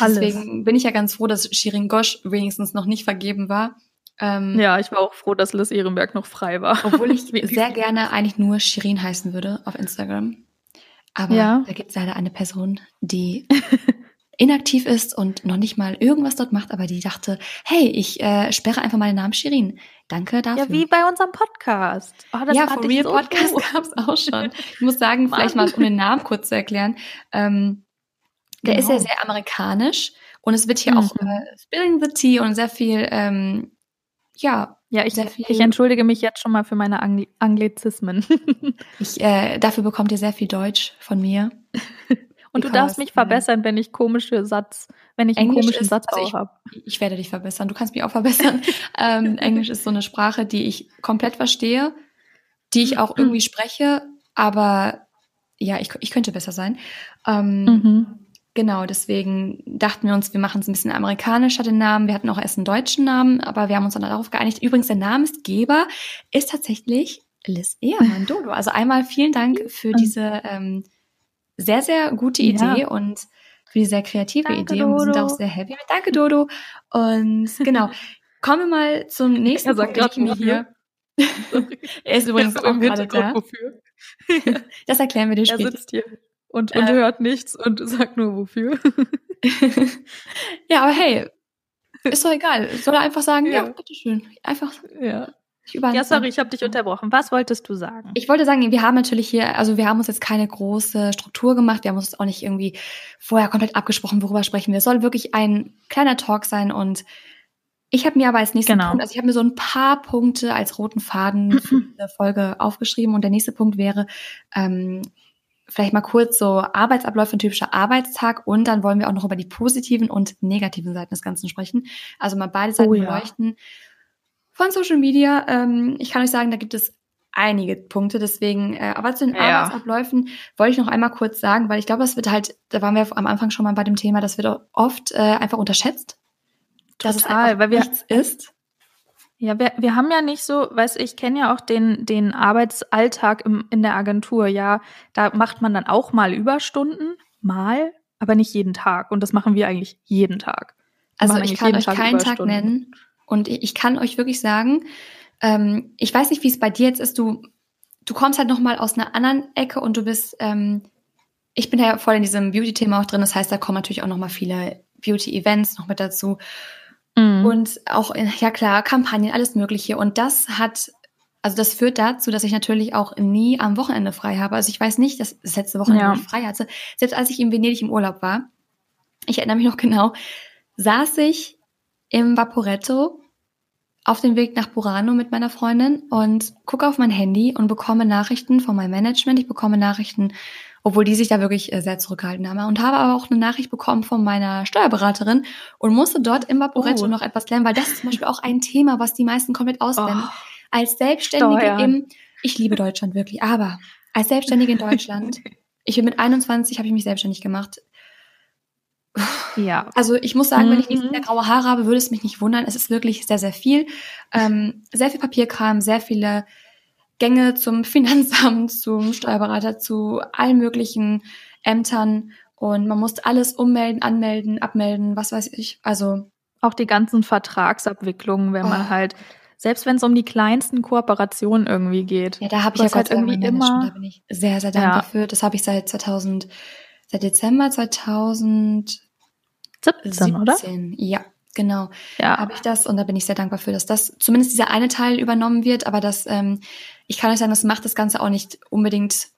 Alles. Deswegen bin ich ja ganz froh, dass Shirin Gosch wenigstens noch nicht vergeben war. Ähm, ja, ich war auch froh, dass Liz Ehrenberg noch frei war. Obwohl ich sehr gerne eigentlich nur Shirin heißen würde auf Instagram. Aber ja. da gibt es leider eine Person, die inaktiv ist und noch nicht mal irgendwas dort macht, aber die dachte, hey, ich äh, sperre einfach meinen Namen Shirin. Danke dafür. Ja, wie bei unserem Podcast. Oh, ja, For Real so Podcast gab es auch schon. Ich muss sagen, vielleicht mal um den Namen kurz zu erklären. Ähm, der genau. ist ja genau. sehr amerikanisch und es wird hier mhm. auch äh, Spilling the Tea und sehr viel, ähm, ja, ja, ich, ich entschuldige mich jetzt schon mal für meine Angli Anglizismen. ich, äh, dafür bekommt ihr sehr viel Deutsch von mir. Und du darfst mich verbessern, wenn ich komische Satz, wenn ich Englisch einen komischen ist, Satzbau also habe. Ich werde dich verbessern. Du kannst mich auch verbessern. ähm, Englisch ist so eine Sprache, die ich komplett verstehe, die ich auch irgendwie spreche, aber ja, ich, ich könnte besser sein. Ähm, mhm. Genau, deswegen dachten wir uns, wir machen es ein bisschen amerikanischer, den Namen. Wir hatten auch erst einen deutschen Namen, aber wir haben uns dann darauf geeinigt. Übrigens, der Namensgeber ist tatsächlich Liz Ehrmann Dodo. Also einmal vielen Dank für diese ähm, sehr, sehr gute Idee ja. und für die sehr kreative Danke, Idee. Und wir sind auch sehr happy. Danke, Dodo. Und genau. Kommen wir mal zum nächsten er sagt Punkt, mir hier. er ist übrigens auch gerade da. Wofür? das erklären wir dir später. Er sitzt hier und, und äh, hört nichts und sagt nur wofür. ja, aber hey, ist doch egal. Soll er einfach sagen, ja, ja bitteschön. Einfach. Ja. Ja, sorry, ich habe dich unterbrochen. Was wolltest du sagen? Ich wollte sagen, wir haben natürlich hier, also wir haben uns jetzt keine große Struktur gemacht. Wir haben uns auch nicht irgendwie vorher komplett abgesprochen, worüber sprechen wir. Es soll wirklich ein kleiner Talk sein und ich habe mir aber als nächsten genau. Punkt, also ich habe mir so ein paar Punkte als roten Faden für diese Folge aufgeschrieben und der nächste Punkt wäre ähm, vielleicht mal kurz so Arbeitsabläufe, ein typischer Arbeitstag und dann wollen wir auch noch über die positiven und negativen Seiten des Ganzen sprechen. Also mal beide Seiten oh, ja. beleuchten. Von Social Media, ähm, ich kann euch sagen, da gibt es einige Punkte. Deswegen, äh, aber zu den ja. Arbeitsabläufen wollte ich noch einmal kurz sagen, weil ich glaube, das wird halt, da waren wir am Anfang schon mal bei dem Thema, das wird oft äh, einfach unterschätzt. Total, dass es weil wir, nichts ist. Ja, wir, wir haben ja nicht so, weiß ich kenne ja auch den, den Arbeitsalltag im, in der Agentur, ja. Da macht man dann auch mal Überstunden, mal, aber nicht jeden Tag. Und das machen wir eigentlich jeden Tag. Wir also ich kann euch Tag keinen Tag nennen. Und ich kann euch wirklich sagen, ähm, ich weiß nicht, wie es bei dir jetzt ist. Du, du kommst halt noch mal aus einer anderen Ecke und du bist, ähm, ich bin ja voll in diesem Beauty-Thema auch drin. Das heißt, da kommen natürlich auch noch mal viele Beauty-Events noch mit dazu. Mhm. Und auch, ja klar, Kampagnen, alles Mögliche. Und das hat, also das führt dazu, dass ich natürlich auch nie am Wochenende frei habe. Also ich weiß nicht, dass das letzte Wochenende ja. ich frei hatte. Selbst als ich in Venedig im Urlaub war, ich erinnere mich noch genau, saß ich im Vaporetto auf dem Weg nach Burano mit meiner Freundin und gucke auf mein Handy und bekomme Nachrichten von meinem Management. Ich bekomme Nachrichten, obwohl die sich da wirklich äh, sehr zurückgehalten haben. Und habe aber auch eine Nachricht bekommen von meiner Steuerberaterin und musste dort im Vaporetto oh. noch etwas lernen, weil das ist zum Beispiel auch ein Thema, was die meisten komplett ausblenden. Oh. Als Selbstständige Steuern. im, ich liebe Deutschland wirklich, aber als Selbstständige in Deutschland, ich bin mit 21, habe ich mich selbstständig gemacht. Ja. Also ich muss sagen, mhm. wenn ich nicht mhm. mehr graue Haare habe, würde es mich nicht wundern. Es ist wirklich sehr, sehr viel. Ähm, sehr viel Papierkram, sehr viele Gänge zum Finanzamt, zum Steuerberater, zu allen möglichen Ämtern. Und man muss alles ummelden, anmelden, abmelden, was weiß ich. Also auch die ganzen Vertragsabwicklungen, wenn oh. man halt selbst wenn es um die kleinsten Kooperationen irgendwie geht. Ja, da habe ich ja halt irgendwie immer. Da bin ich sehr, sehr dankbar ja. für. Das habe ich seit 2000 seit Dezember 2017, 17, oder? Ja, genau. Ja. Habe ich das und da bin ich sehr dankbar für, dass das zumindest dieser eine Teil übernommen wird, aber das, ähm, ich kann euch sagen, das macht das Ganze auch nicht unbedingt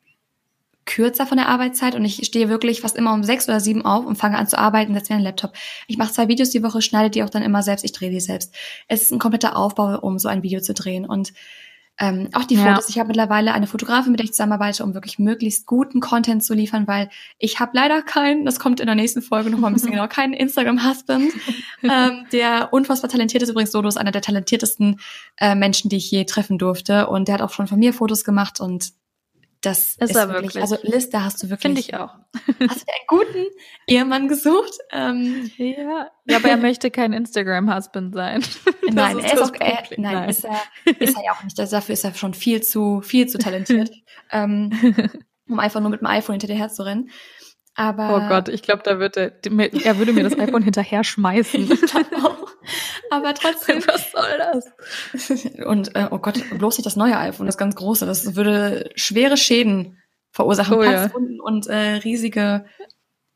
kürzer von der Arbeitszeit und ich stehe wirklich fast immer um sechs oder sieben auf und fange an zu arbeiten, setze mir einen Laptop. Ich mache zwei Videos die Woche, schneide die auch dann immer selbst, ich drehe die selbst. Es ist ein kompletter Aufbau, um so ein Video zu drehen und ähm, auch die Fotos. Ja. Ich habe mittlerweile eine Fotografin, mit der ich zusammenarbeite, um wirklich möglichst guten Content zu liefern, weil ich habe leider keinen, das kommt in der nächsten Folge nochmal ein bisschen genau, keinen Instagram-Husband, ähm, der unfassbar talentiert ist. Übrigens, Sodo ist einer der talentiertesten äh, Menschen, die ich je treffen durfte. Und der hat auch schon von mir Fotos gemacht und das ist, ist er wirklich. Also Liz, da hast du wirklich. Finde ich auch. Hast du einen guten Ehemann gesucht? Ähm, ja. ja, aber er möchte kein Instagram-Husband sein. Nein, ist er ist auch, er, nein, nein, Ist, er, ist er ja auch nicht. Dafür ist er schon viel zu, viel zu talentiert, ähm, um einfach nur mit dem iPhone hinterher zu rennen. Aber oh Gott, ich glaube, da wird er, er würde mir das iPhone hinterher schmeißen. Aber trotzdem. Was soll das? Und äh, oh Gott, bloß nicht das neue iPhone, das ganz große. Das würde schwere Schäden verursachen, oh, Platzwunden ja. und äh, riesige,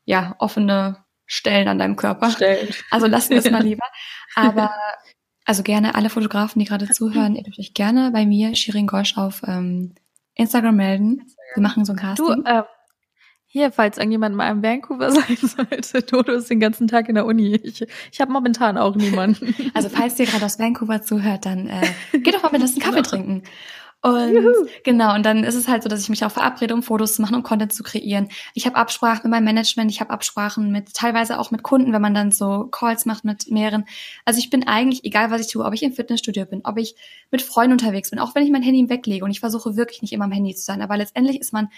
ja, offene Stellen an deinem Körper. Stellen. Also lassen wir es mal lieber. Aber also gerne alle Fotografen, die gerade zuhören, ihr dürft euch gerne bei mir, Shirin Gosch, auf ähm, Instagram melden. Wir machen so ein Casting. Du, äh, hier, falls irgendjemand mal in Vancouver sein sollte, Dodo ist den ganzen Tag in der Uni. Ich, ich habe momentan auch niemanden. Also falls ihr gerade aus Vancouver zuhört, dann äh, geht doch mal mit uns einen Kaffee genau. trinken. Und Juhu. genau, und dann ist es halt so, dass ich mich auch verabrede, um Fotos zu machen, um Content zu kreieren. Ich habe Absprachen mit meinem Management, ich habe Absprachen mit teilweise auch mit Kunden, wenn man dann so Calls macht mit mehreren. Also ich bin eigentlich, egal was ich tue, ob ich im Fitnessstudio bin, ob ich mit Freunden unterwegs bin, auch wenn ich mein Handy weglege und ich versuche wirklich nicht immer am Handy zu sein, aber letztendlich ist man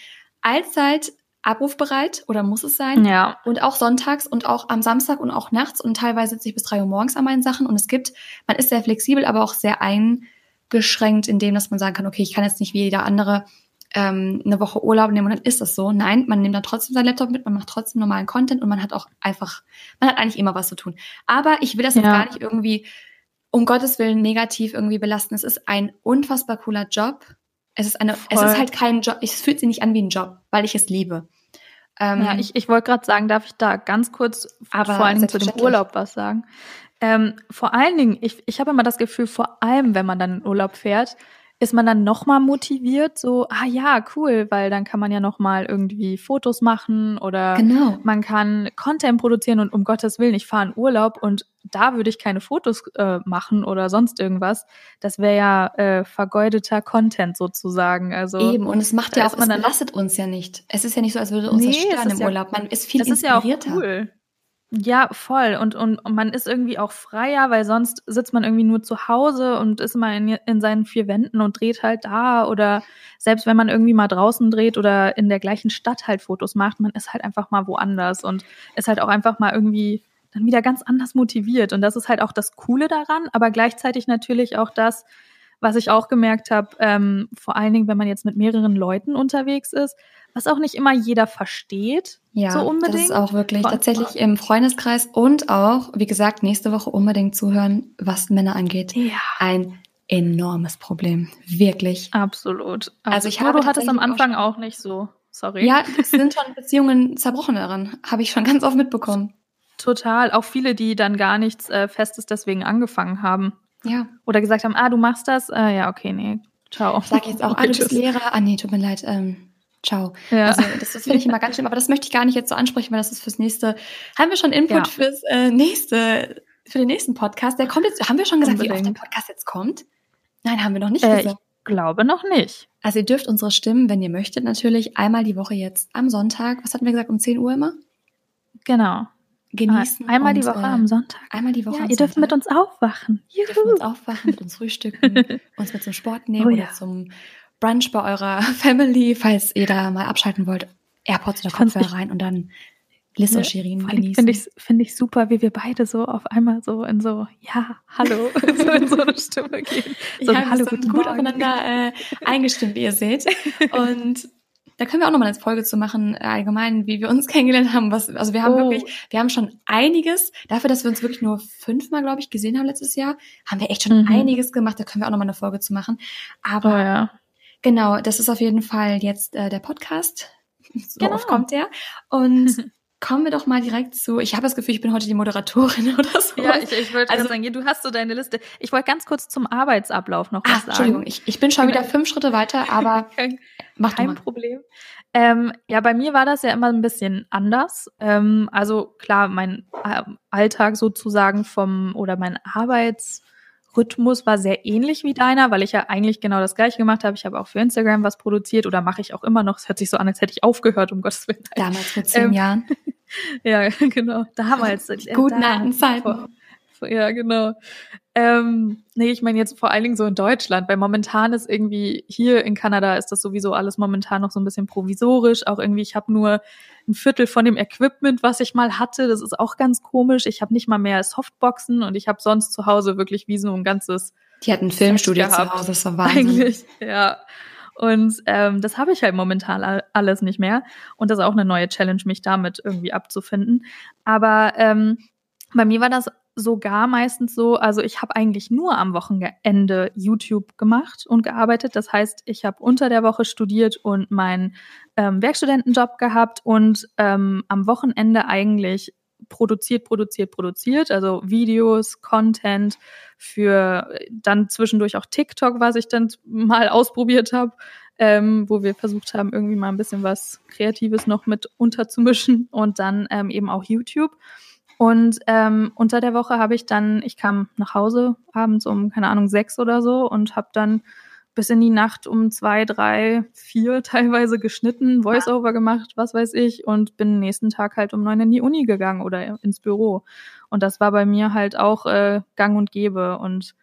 allzeit abrufbereit oder muss es sein. Ja. Und auch sonntags und auch am Samstag und auch nachts und teilweise sitze ich bis drei Uhr morgens an meinen Sachen und es gibt, man ist sehr flexibel, aber auch sehr eingeschränkt in dem, dass man sagen kann, okay, ich kann jetzt nicht wie jeder andere ähm, eine Woche Urlaub nehmen und dann ist das so. Nein, man nimmt dann trotzdem seinen Laptop mit, man macht trotzdem normalen Content und man hat auch einfach, man hat eigentlich immer was zu tun. Aber ich will das ja. jetzt gar nicht irgendwie um Gottes Willen negativ irgendwie belasten. Es ist ein unfassbar cooler Job es ist eine, Voll. es ist halt kein Job, es fühlt sich nicht an wie ein Job, weil ich es liebe. Ähm, ja, ich, ich wollte gerade sagen, darf ich da ganz kurz aber vor allen Dingen zu dem Urlaub was sagen? Ähm, vor allen Dingen, ich, ich habe immer das Gefühl, vor allem, wenn man dann in Urlaub fährt, ist man dann nochmal motiviert, so, ah ja, cool, weil dann kann man ja nochmal irgendwie Fotos machen oder Genau. man kann Content produzieren und um Gottes Willen, ich fahre in Urlaub und da würde ich keine Fotos äh, machen oder sonst irgendwas. Das wäre ja äh, vergeudeter Content sozusagen. Also Eben, und es macht ja auch, man es belastet uns ja nicht. Es ist ja nicht so, als würde uns das Nee, es stören im ja- Urlaub. Man ist viel das ist ja auch inspirierter. cool. Ja, voll. Und, und, und man ist irgendwie auch freier, weil sonst sitzt man irgendwie nur zu Hause und ist immer in, in seinen vier Wänden und dreht halt da. Oder selbst wenn man irgendwie mal draußen dreht oder in der gleichen Stadt halt Fotos macht, man ist halt einfach mal woanders und ist halt auch einfach mal irgendwie dann wieder ganz anders motiviert. Und das ist halt auch das Coole daran, aber gleichzeitig natürlich auch das, was ich auch gemerkt habe, ähm, vor allen Dingen, wenn man jetzt mit mehreren Leuten unterwegs ist, was auch nicht immer jeder versteht. Ja, so unbedingt. das ist auch wirklich Von- tatsächlich im Freundeskreis und auch, wie gesagt, nächste Woche unbedingt zuhören, was Männer angeht. Ja. Ein enormes Problem. Wirklich. Absolut. Also ich habe du hattest am auch Anfang schon- auch, nicht so. Sorry. Ja, es sind schon Beziehungen zerbrochen daran. Habe ich schon ganz oft mitbekommen. Total. Auch viele, die dann gar nichts äh, Festes deswegen angefangen haben. Ja. Oder gesagt haben, ah, du machst das? Äh, ja, okay, nee. Ciao. Sag jetzt auch, Okay, ah, du bist. Lehrer. Ah, nee, tut mir leid. Ähm, ciao. Ja. Also das, das finde ich immer ganz schlimm, aber das möchte ich gar nicht jetzt so ansprechen, weil das ist fürs nächste. Haben wir schon Input Ja. fürs äh, nächste, für den nächsten Podcast? Der kommt jetzt. Haben wir schon gesagt, wie oft der Unbedingt. Podcast jetzt kommt? Nein, haben wir noch nicht Äh, ich gesagt. glaube noch nicht. Also ihr dürft unsere Stimmen, wenn ihr möchtet, natürlich einmal die Woche jetzt am Sonntag. Was hatten wir gesagt? Um 10 Uhr immer Genau. Genießen. Einmal die und, Woche äh, am Sonntag. Einmal die Woche. Ja, ihr dürft mit uns aufwachen. Ihr dürft mit uns aufwachen, mit uns frühstücken, uns mit zum Sport nehmen Oh oder ja. zum Brunch bei eurer Family, falls ihr da mal abschalten wollt. AirPods oder Kopfhörer rein und dann Liz und Ne? Shirin genießen. Finde ich, finde ich super, wie wir beide so auf einmal so in so, ja, hallo, so in so eine Stimme gehen. So, ja, hallo, wir sind guten gut Morgen. aufeinander äh, eingestimmt, wie ihr seht. Und da können wir auch nochmal eine Folge zu machen, äh, allgemein, wie wir uns kennengelernt haben. Was, also wir haben Oh. wirklich, wir haben schon einiges, dafür, dass wir uns wirklich nur fünfmal, glaube ich, gesehen haben letztes Jahr, haben wir echt schon Mhm. einiges gemacht. Da können wir auch nochmal eine Folge zu machen. Aber Oh ja. Genau, das ist auf jeden Fall jetzt äh, der Podcast. So Genau. oft kommt der. Und kommen wir doch mal direkt zu. Ich habe das Gefühl, ich bin heute die Moderatorin oder so. Ja, ich, ich wollte Also- sagen, du hast so deine Liste. Ich wollte ganz kurz zum Arbeitsablauf noch was sagen. Entschuldigung, ich, ich bin schon wieder fünf Schritte weiter, aber Kein, mach kein. Problem. Ähm, ja, bei mir war das ja immer ein bisschen anders. Ähm, also klar, mein äh, Alltag sozusagen vom oder mein Arbeitsrhythmus war sehr ähnlich wie deiner, weil ich ja eigentlich genau das gleiche gemacht habe. Ich habe auch für Instagram was produziert oder mache ich auch immer noch. Es hört sich so an, als hätte ich aufgehört, um Gottes Willen. Damals vor zehn Ähm, Jahren. Ja, genau. Damals. äh, guten da- alten Zeiten. vor- Ja, genau. Ähm, nee, ich meine jetzt vor allen Dingen so in Deutschland, weil momentan ist irgendwie hier in Kanada ist das sowieso alles momentan noch so ein bisschen provisorisch. Auch irgendwie, ich habe nur ein Viertel von dem Equipment, was ich mal hatte. Das ist auch ganz komisch. Ich habe nicht mal mehr Softboxen und ich habe sonst zu Hause wirklich wie so ein ganzes Die hatten ein Filmstudio zu gehabt. Hause, das war Wahnsinn. eigentlich, ja. Und ähm, das habe ich halt momentan all- alles nicht mehr. Und das ist auch eine neue Challenge, mich damit irgendwie abzufinden. Aber ähm, bei mir war das sogar meistens so, also ich habe eigentlich nur am Wochenende YouTube gemacht und gearbeitet. Das heißt, ich habe unter der Woche studiert und meinen ähm, Werkstudentenjob gehabt und ähm, am Wochenende eigentlich produziert, produziert, produziert, also Videos, Content für dann zwischendurch auch TikTok, was ich dann mal ausprobiert habe, ähm, wo wir versucht haben, irgendwie mal ein bisschen was Kreatives noch mit unterzumischen und dann ähm, eben auch YouTube. Und ähm, unter der Woche habe ich dann, ich kam nach Hause abends um, keine Ahnung, sechs oder so und habe dann bis in die Nacht um zwei, drei, vier teilweise geschnitten, Voiceover gemacht, was weiß ich, und bin nächsten Tag halt um neun in die Uni gegangen oder ins Büro. Und das war bei mir halt auch äh, gang und gäbe. Und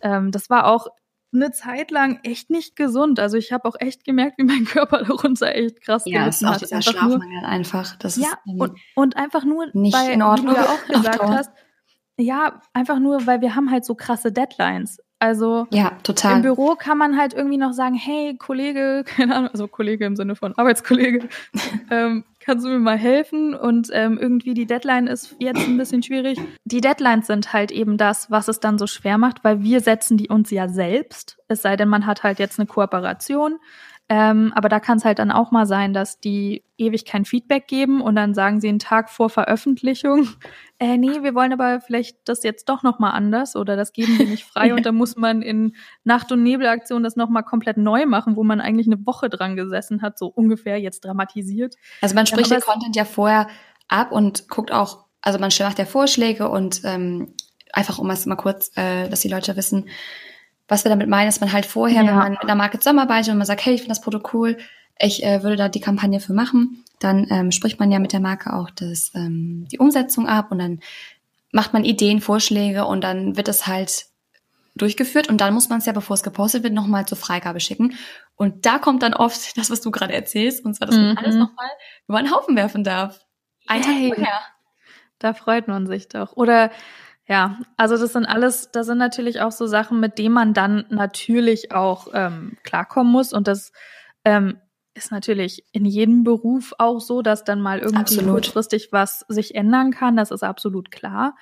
ähm, das war auch eine Zeit lang echt nicht gesund. Also ich habe auch echt gemerkt, wie mein Körper darunter echt krass Ja, es ist gelitten auch hat. dieser Einfach nur- einfach. Das ja, ist ähm, und, und einfach nur, nicht weil, in Ordnung wie du ja auch gesagt hast, ja, einfach nur, weil wir haben halt so krasse Deadlines. Also ja, total. im Büro kann man halt irgendwie noch sagen, hey, Kollege, keine Ahnung, also Kollege im Sinne von Arbeitskollege, ähm, kannst du mir mal helfen? Und ähm, irgendwie die Deadline ist jetzt ein bisschen schwierig. Die Deadlines sind halt eben das, was es dann so schwer macht, weil wir setzen die uns ja selbst. Es sei denn, man hat halt jetzt eine Kooperation. Ähm, aber da kann es halt dann auch mal sein, dass die ewig kein Feedback geben und dann sagen sie einen Tag vor Veröffentlichung, äh, nee, wir wollen aber vielleicht das jetzt doch nochmal anders oder das geben wir nicht frei und dann muss man in Nacht- und Nebelaktion das nochmal komplett neu machen, wo man eigentlich eine Woche dran gesessen hat, so ungefähr jetzt dramatisiert. Also man spricht ja, den Content ja vorher ab und guckt auch, also man macht ja Vorschläge und ähm, einfach um es mal kurz, äh, dass die Leute wissen, was wir damit meinen, dass man halt vorher, ja. wenn man mit einer Marke zusammenarbeitet und man sagt, hey, ich finde das Produkt cool, ich äh, würde da die Kampagne für machen, dann ähm, spricht man ja mit der Marke auch das, ähm, die Umsetzung ab und dann macht man Ideen, Vorschläge und dann wird es halt durchgeführt und dann muss man es ja, bevor es gepostet wird, nochmal zur Freigabe schicken. Und da kommt dann oft das, was du gerade erzählst, und zwar, dass man mhm. alles nochmal über einen Haufen werfen darf. Ein Tag vorher. Da freut man sich doch. Oder ja, also das sind alles, das sind natürlich auch so Sachen, mit denen man dann natürlich auch ähm, klarkommen muss. Und das ähm, ist natürlich in jedem Beruf auch so, dass dann mal irgendwie absolut. kurzfristig was sich ändern kann. Das ist absolut klar.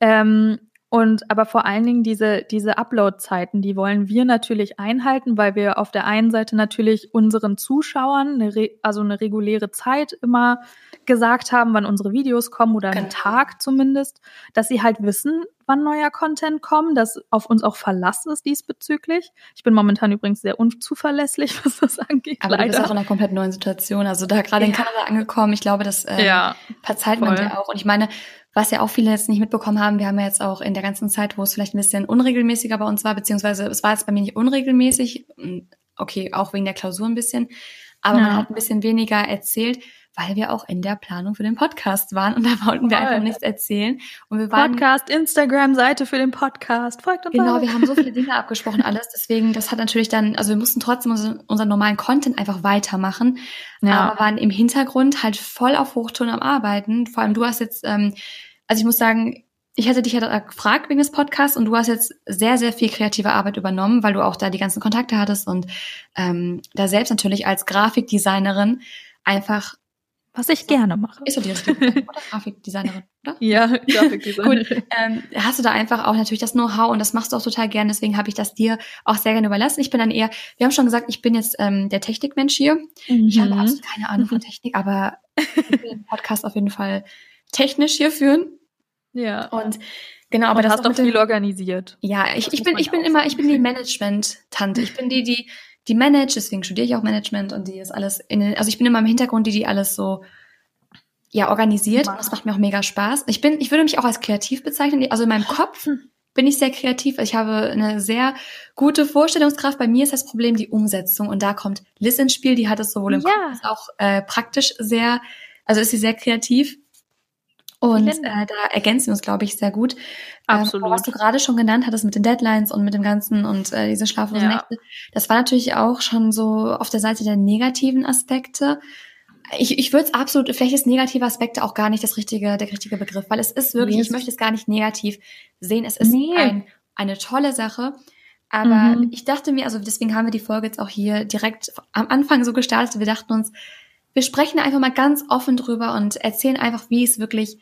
Ähm, und aber vor allen Dingen diese, diese Upload-Zeiten, die wollen wir natürlich einhalten, weil wir auf der einen Seite natürlich unseren Zuschauern eine also eine reguläre Zeit immer gesagt haben, wann unsere Videos kommen oder einen genau. Tag zumindest, dass sie halt wissen, wann neuer Content kommt, dass auf uns auch Verlass ist diesbezüglich. Ich bin momentan übrigens sehr unzuverlässig, was das angeht. Aber leider. du bist auch in einer komplett neuen Situation. Also da gerade ja. in Kanada angekommen, ich glaube, das ähm, ja, verzeiht voll. man dir auch. Und ich meine, was ja auch viele jetzt nicht mitbekommen haben, wir haben ja jetzt auch in der ganzen Zeit, wo es vielleicht ein bisschen unregelmäßiger bei uns war, beziehungsweise es war jetzt bei mir nicht unregelmäßig, okay, auch wegen der Klausur ein bisschen, aber ja. man hat ein bisschen weniger erzählt, weil wir auch in der Planung für den Podcast waren und da wollten wir einfach nichts erzählen. Und wir waren Podcast, Instagram-Seite für den Podcast, folgt uns. Genau, wir haben so viele Dinge abgesprochen, alles. Deswegen, das hat natürlich dann, also wir mussten trotzdem unseren, unseren normalen Content einfach weitermachen, ja. aber waren im Hintergrund halt voll auf Hochton am Arbeiten. Vor allem du hast jetzt ähm, also ich muss sagen, ich hatte dich ja gefragt wegen des Podcasts und du hast jetzt sehr, sehr viel kreative Arbeit übernommen, weil du auch da die ganzen Kontakte hattest und ähm, da selbst natürlich als Grafikdesignerin einfach was ich gerne mache. Ist doch die richtige oder Grafikdesignerin, oder? Ja, Grafikdesignerin. Gut, ähm, hast du da einfach auch natürlich das Know-how und das machst du auch total gerne, deswegen habe ich das dir auch sehr gerne überlassen. Ich bin dann eher, wir haben schon gesagt, ich bin jetzt ähm, der Technikmensch hier. Mhm. Ich habe mhm. absolut keine Ahnung von Technik, aber ich will den Podcast auf jeden Fall technisch hier führen. Ja. Und genau, aber Und das hast doch viel organisiert. Ja, ich, ich bin, ich bin immer, ich bin die Management-Tante. Ich bin die, die, die managt, deswegen studiere ich auch Management und die ist alles in den, also ich bin immer im Hintergrund, die, die alles so, ja, organisiert. Und das macht mir auch mega Spaß. Ich bin, ich würde mich auch als kreativ bezeichnen. Also in meinem Kopf bin ich sehr kreativ. Ich habe eine sehr gute Vorstellungskraft. Bei mir ist das Problem die Umsetzung und da kommt Liz ins Spiel. Die hat es sowohl im ja. Kopf als auch äh, praktisch sehr, also ist sie sehr kreativ. Und äh, da ergänzen wir uns, glaube ich, sehr gut. Absolut. Ähm, was du gerade schon genannt hattest mit den Deadlines und mit dem Ganzen und äh, diese schlaflosen ja. Nächte, das war natürlich auch schon so auf der Seite der negativen Aspekte. Ich, ich würde es absolut, vielleicht ist negative Aspekte auch gar nicht das richtige, der richtige Begriff, weil es ist wirklich, nee, ich möchte es gar nicht negativ sehen. Es ist nee. ein, eine tolle Sache. Aber mhm. ich dachte mir, also deswegen haben wir die Folge jetzt auch hier direkt am Anfang so gestartet. Wir dachten uns, wir sprechen einfach mal ganz offen drüber und erzählen einfach, wie es wirklich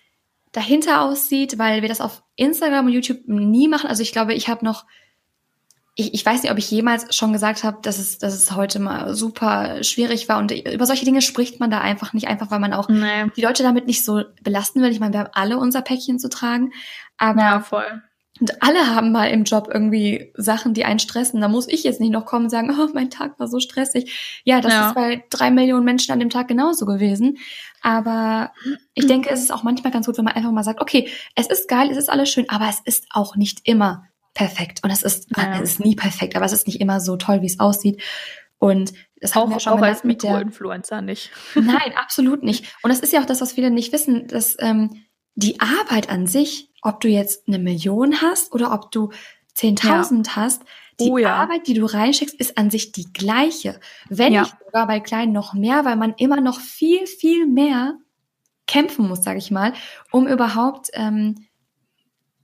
dahinter aussieht, weil wir das auf Instagram und YouTube nie machen. Also ich glaube, ich habe noch, ich, ich weiß nicht, ob ich jemals schon gesagt habe, dass es, dass es heute mal super schwierig war. Und über solche Dinge spricht man da einfach nicht, einfach weil man auch nee. die Leute damit nicht so belasten will. Ich meine, wir haben alle unser Päckchen zu tragen. Aber ja, voll. Und alle haben mal im Job irgendwie Sachen, die einen stressen. Da muss ich jetzt nicht noch kommen und sagen, oh, mein Tag war so stressig. Ja, das ja. ist bei drei Millionen Menschen an dem Tag genauso gewesen. Aber ich denke, es ist auch manchmal ganz gut, wenn man einfach mal sagt, okay, es ist geil, es ist alles schön, aber es ist auch nicht immer perfekt. Und es ist, ja. es ist nie perfekt, aber es ist nicht immer so toll, wie es aussieht. Und das auch, wir schon auch als Mikroinfluencer nicht. Nein, absolut nicht. Und das ist ja auch das, was viele nicht wissen, dass ähm, die Arbeit an sich ob du jetzt eine Million hast oder ob du 10.000 ja. hast, die oh, ja. Arbeit, die du reinschickst, ist an sich die gleiche. Wenn ja. nicht sogar bei Kleinen noch mehr, weil man immer noch viel, viel mehr kämpfen muss, sage ich mal, um überhaupt, ähm,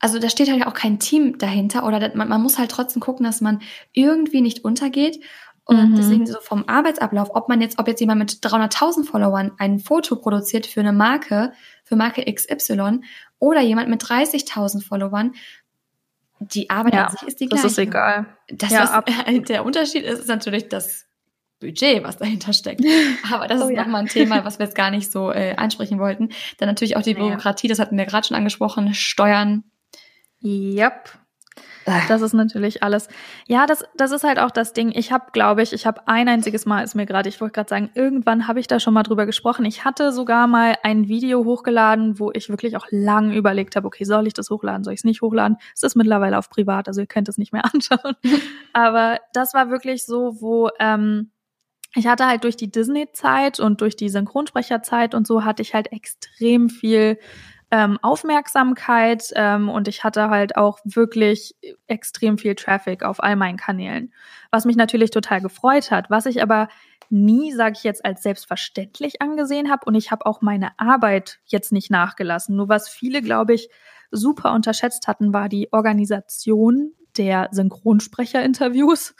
also da steht halt auch kein Team dahinter oder man, man muss halt trotzdem gucken, dass man irgendwie nicht untergeht. Und mhm. deswegen so vom Arbeitsablauf, ob man jetzt, ob jetzt jemand mit 300.000 Followern ein Foto produziert für eine Marke, für Marke XY oder jemand mit 30.000 Followern, die Arbeit ja, an sich ist die gleiche. Das ist egal. Das ja, ist, der Unterschied ist, ist natürlich, dass Budget, was dahinter steckt. Aber das oh, ist ja. nochmal ein Thema, was wir jetzt gar nicht so äh, ansprechen wollten. Dann natürlich auch die Bürokratie, das hatten wir gerade schon angesprochen, Steuern. Yep. Das ist natürlich alles. Ja, das, das ist halt auch das Ding. Ich habe, glaube ich, ich habe ein einziges Mal, ist mir gerade, ich wollte gerade sagen, irgendwann habe ich da schon mal drüber gesprochen. Ich hatte sogar mal ein Video hochgeladen, wo ich wirklich auch lang überlegt habe, okay, soll ich das hochladen, soll ich es nicht hochladen? Es ist mittlerweile auf privat, also ihr könnt es nicht mehr anschauen. Aber das war wirklich so, wo ähm, ich hatte halt durch die Disney-Zeit und durch die Synchronsprecherzeit und so hatte ich halt extrem viel ähm, Aufmerksamkeit ähm, und ich hatte halt auch wirklich extrem viel Traffic auf all meinen Kanälen, was mich natürlich total gefreut hat, was ich aber nie, sage ich jetzt, als selbstverständlich angesehen habe und ich habe auch meine Arbeit jetzt nicht nachgelassen. Nur was viele, glaube ich, super unterschätzt hatten, war die Organisation der Synchronsprecher-Interviews,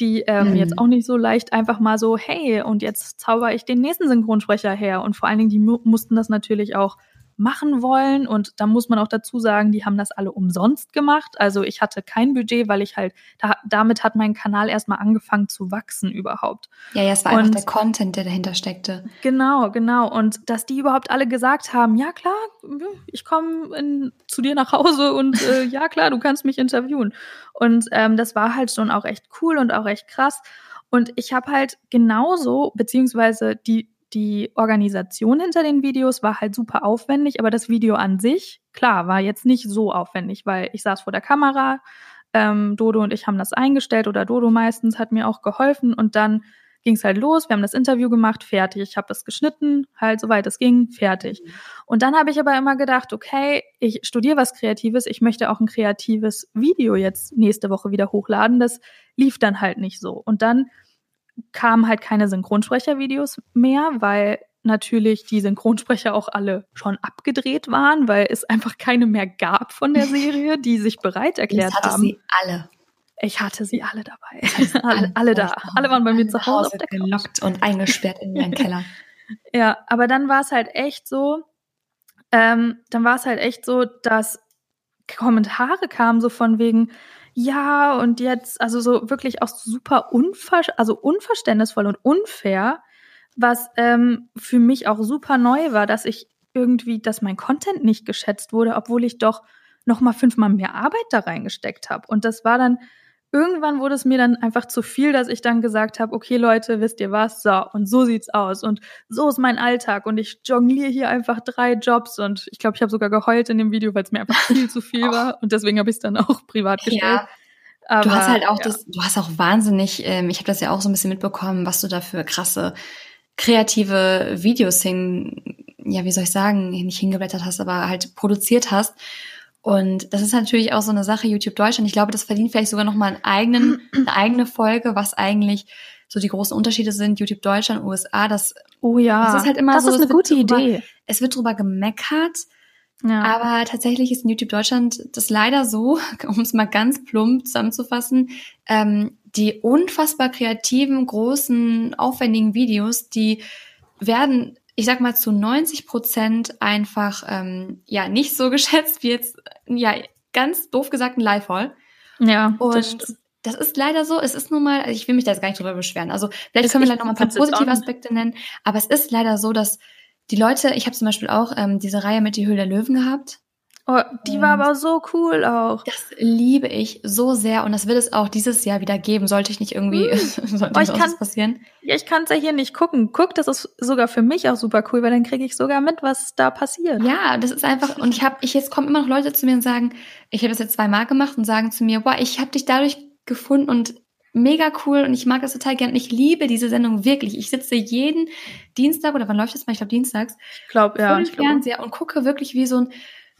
die ähm, mhm. jetzt auch nicht so leicht einfach mal so, hey, und jetzt zauber ich den nächsten Synchronsprecher her. Und vor allen Dingen, die mu mussten das natürlich auch machen wollen. Und da muss man auch dazu sagen, die haben das alle umsonst gemacht. Also ich hatte kein Budget, weil ich halt, da, damit hat mein Kanal erstmal angefangen zu wachsen überhaupt. Ja, ja, es war und, einfach der Content, der dahinter steckte. Genau, genau. Und dass die überhaupt alle gesagt haben, ja klar, ich komme zu dir nach Hause und äh, ja klar, du kannst mich interviewen. Und ähm, das war halt schon auch echt cool und auch echt krass. Und ich habe halt genauso, beziehungsweise die die Organisation hinter den Videos war halt super aufwendig, aber das Video an sich, klar, war jetzt nicht so aufwendig, weil ich saß vor der Kamera, ähm, Dodo und ich haben das eingestellt oder Dodo meistens hat mir auch geholfen und dann ging es halt los, wir haben das Interview gemacht, fertig. Ich habe das geschnitten, halt soweit es ging, fertig. Mhm. Und dann habe ich aber immer gedacht, okay, ich studiere was Kreatives, ich möchte auch ein kreatives Video jetzt nächste Woche wieder hochladen. Das lief dann halt nicht so. Und dann kamen halt keine Synchronsprechervideos mehr, weil natürlich die Synchronsprecher auch alle schon abgedreht waren, weil es einfach keine mehr gab von der Serie, die sich bereit erklärt Jetzt haben. Sie alle. Ich hatte sie alle dabei. alle, alle da. Alle waren bei mir zu Hause auf der gelockt Couch. und eingesperrt in ihren Keller. ja, aber dann war es halt echt so, ähm, dann war es halt echt so, dass Kommentare kamen so von wegen, ja, und jetzt, also so wirklich auch super unver also unverständnisvoll und unfair, was ähm, für mich auch super neu war, dass ich irgendwie, dass mein Content nicht geschätzt wurde, obwohl ich doch noch mal fünfmal mehr Arbeit da reingesteckt habe. Und das war dann irgendwann wurde es mir dann einfach zu viel, dass ich dann gesagt habe, okay Leute, wisst ihr was? So, und so sieht's aus. Und so ist mein Alltag. Und ich jongliere hier einfach drei Jobs. Und ich glaube, ich habe sogar geheult in dem Video, weil es mir einfach viel zu viel war. Und deswegen habe ich es dann auch privat gestellt. Ja. Aber, du hast halt auch ja. das, du hast auch wahnsinnig, ähm, ich habe das ja auch so ein bisschen mitbekommen, was du da für krasse kreative Videos hin, ja, wie soll ich sagen, nicht hingeblättert hast, aber halt produziert hast. Und das ist natürlich auch so eine Sache, YouTube Deutschland. Ich glaube, das verdient vielleicht sogar nochmal einen eigenen, eine eigene Folge, was eigentlich so die großen Unterschiede sind, YouTube Deutschland, USA, das, oh ja, das ist halt immer das so. Das ist eine gute drüber, Idee. Es wird drüber gemeckert, ja. aber tatsächlich ist in YouTube Deutschland das leider so, um es mal ganz plump zusammenzufassen, ähm, die unfassbar kreativen, großen, aufwendigen Videos, die werden ich sag mal, zu 90 Prozent einfach ähm, ja nicht so geschätzt wie jetzt, ja, ganz doof gesagt, ein Live-Hall. Ja. Und das, das, ist leider so. Es ist nun mal, ich will mich da jetzt gar nicht drüber beschweren. Also vielleicht können wir gleich noch mal ein paar positive Aspekte nennen, aber es ist leider so, dass die Leute, ich habe zum Beispiel auch ähm, diese Reihe mit die Höhle der Löwen gehabt. Oh, die war aber so cool auch. Das liebe ich so sehr und das wird es auch dieses Jahr wieder geben. Sollte ich nicht irgendwie, mm. sollte oh, ich kann, passieren? Ja, ich kann es ja hier nicht gucken. Guck, das ist sogar für mich auch super cool, weil dann kriege ich sogar mit, was da passiert. Ja, das ist einfach und ich habe, ich jetzt kommen immer noch Leute zu mir und sagen, ich habe das jetzt zweimal gemacht und sagen zu mir, boah, ich habe dich dadurch gefunden und mega cool und ich mag das total gern. Ich liebe diese Sendung wirklich. Ich sitze jeden Dienstag oder wann läuft das mal? Ich glaube dienstags. Ich glaube ja. Vor dem Fernseher und gucke wirklich wie so ein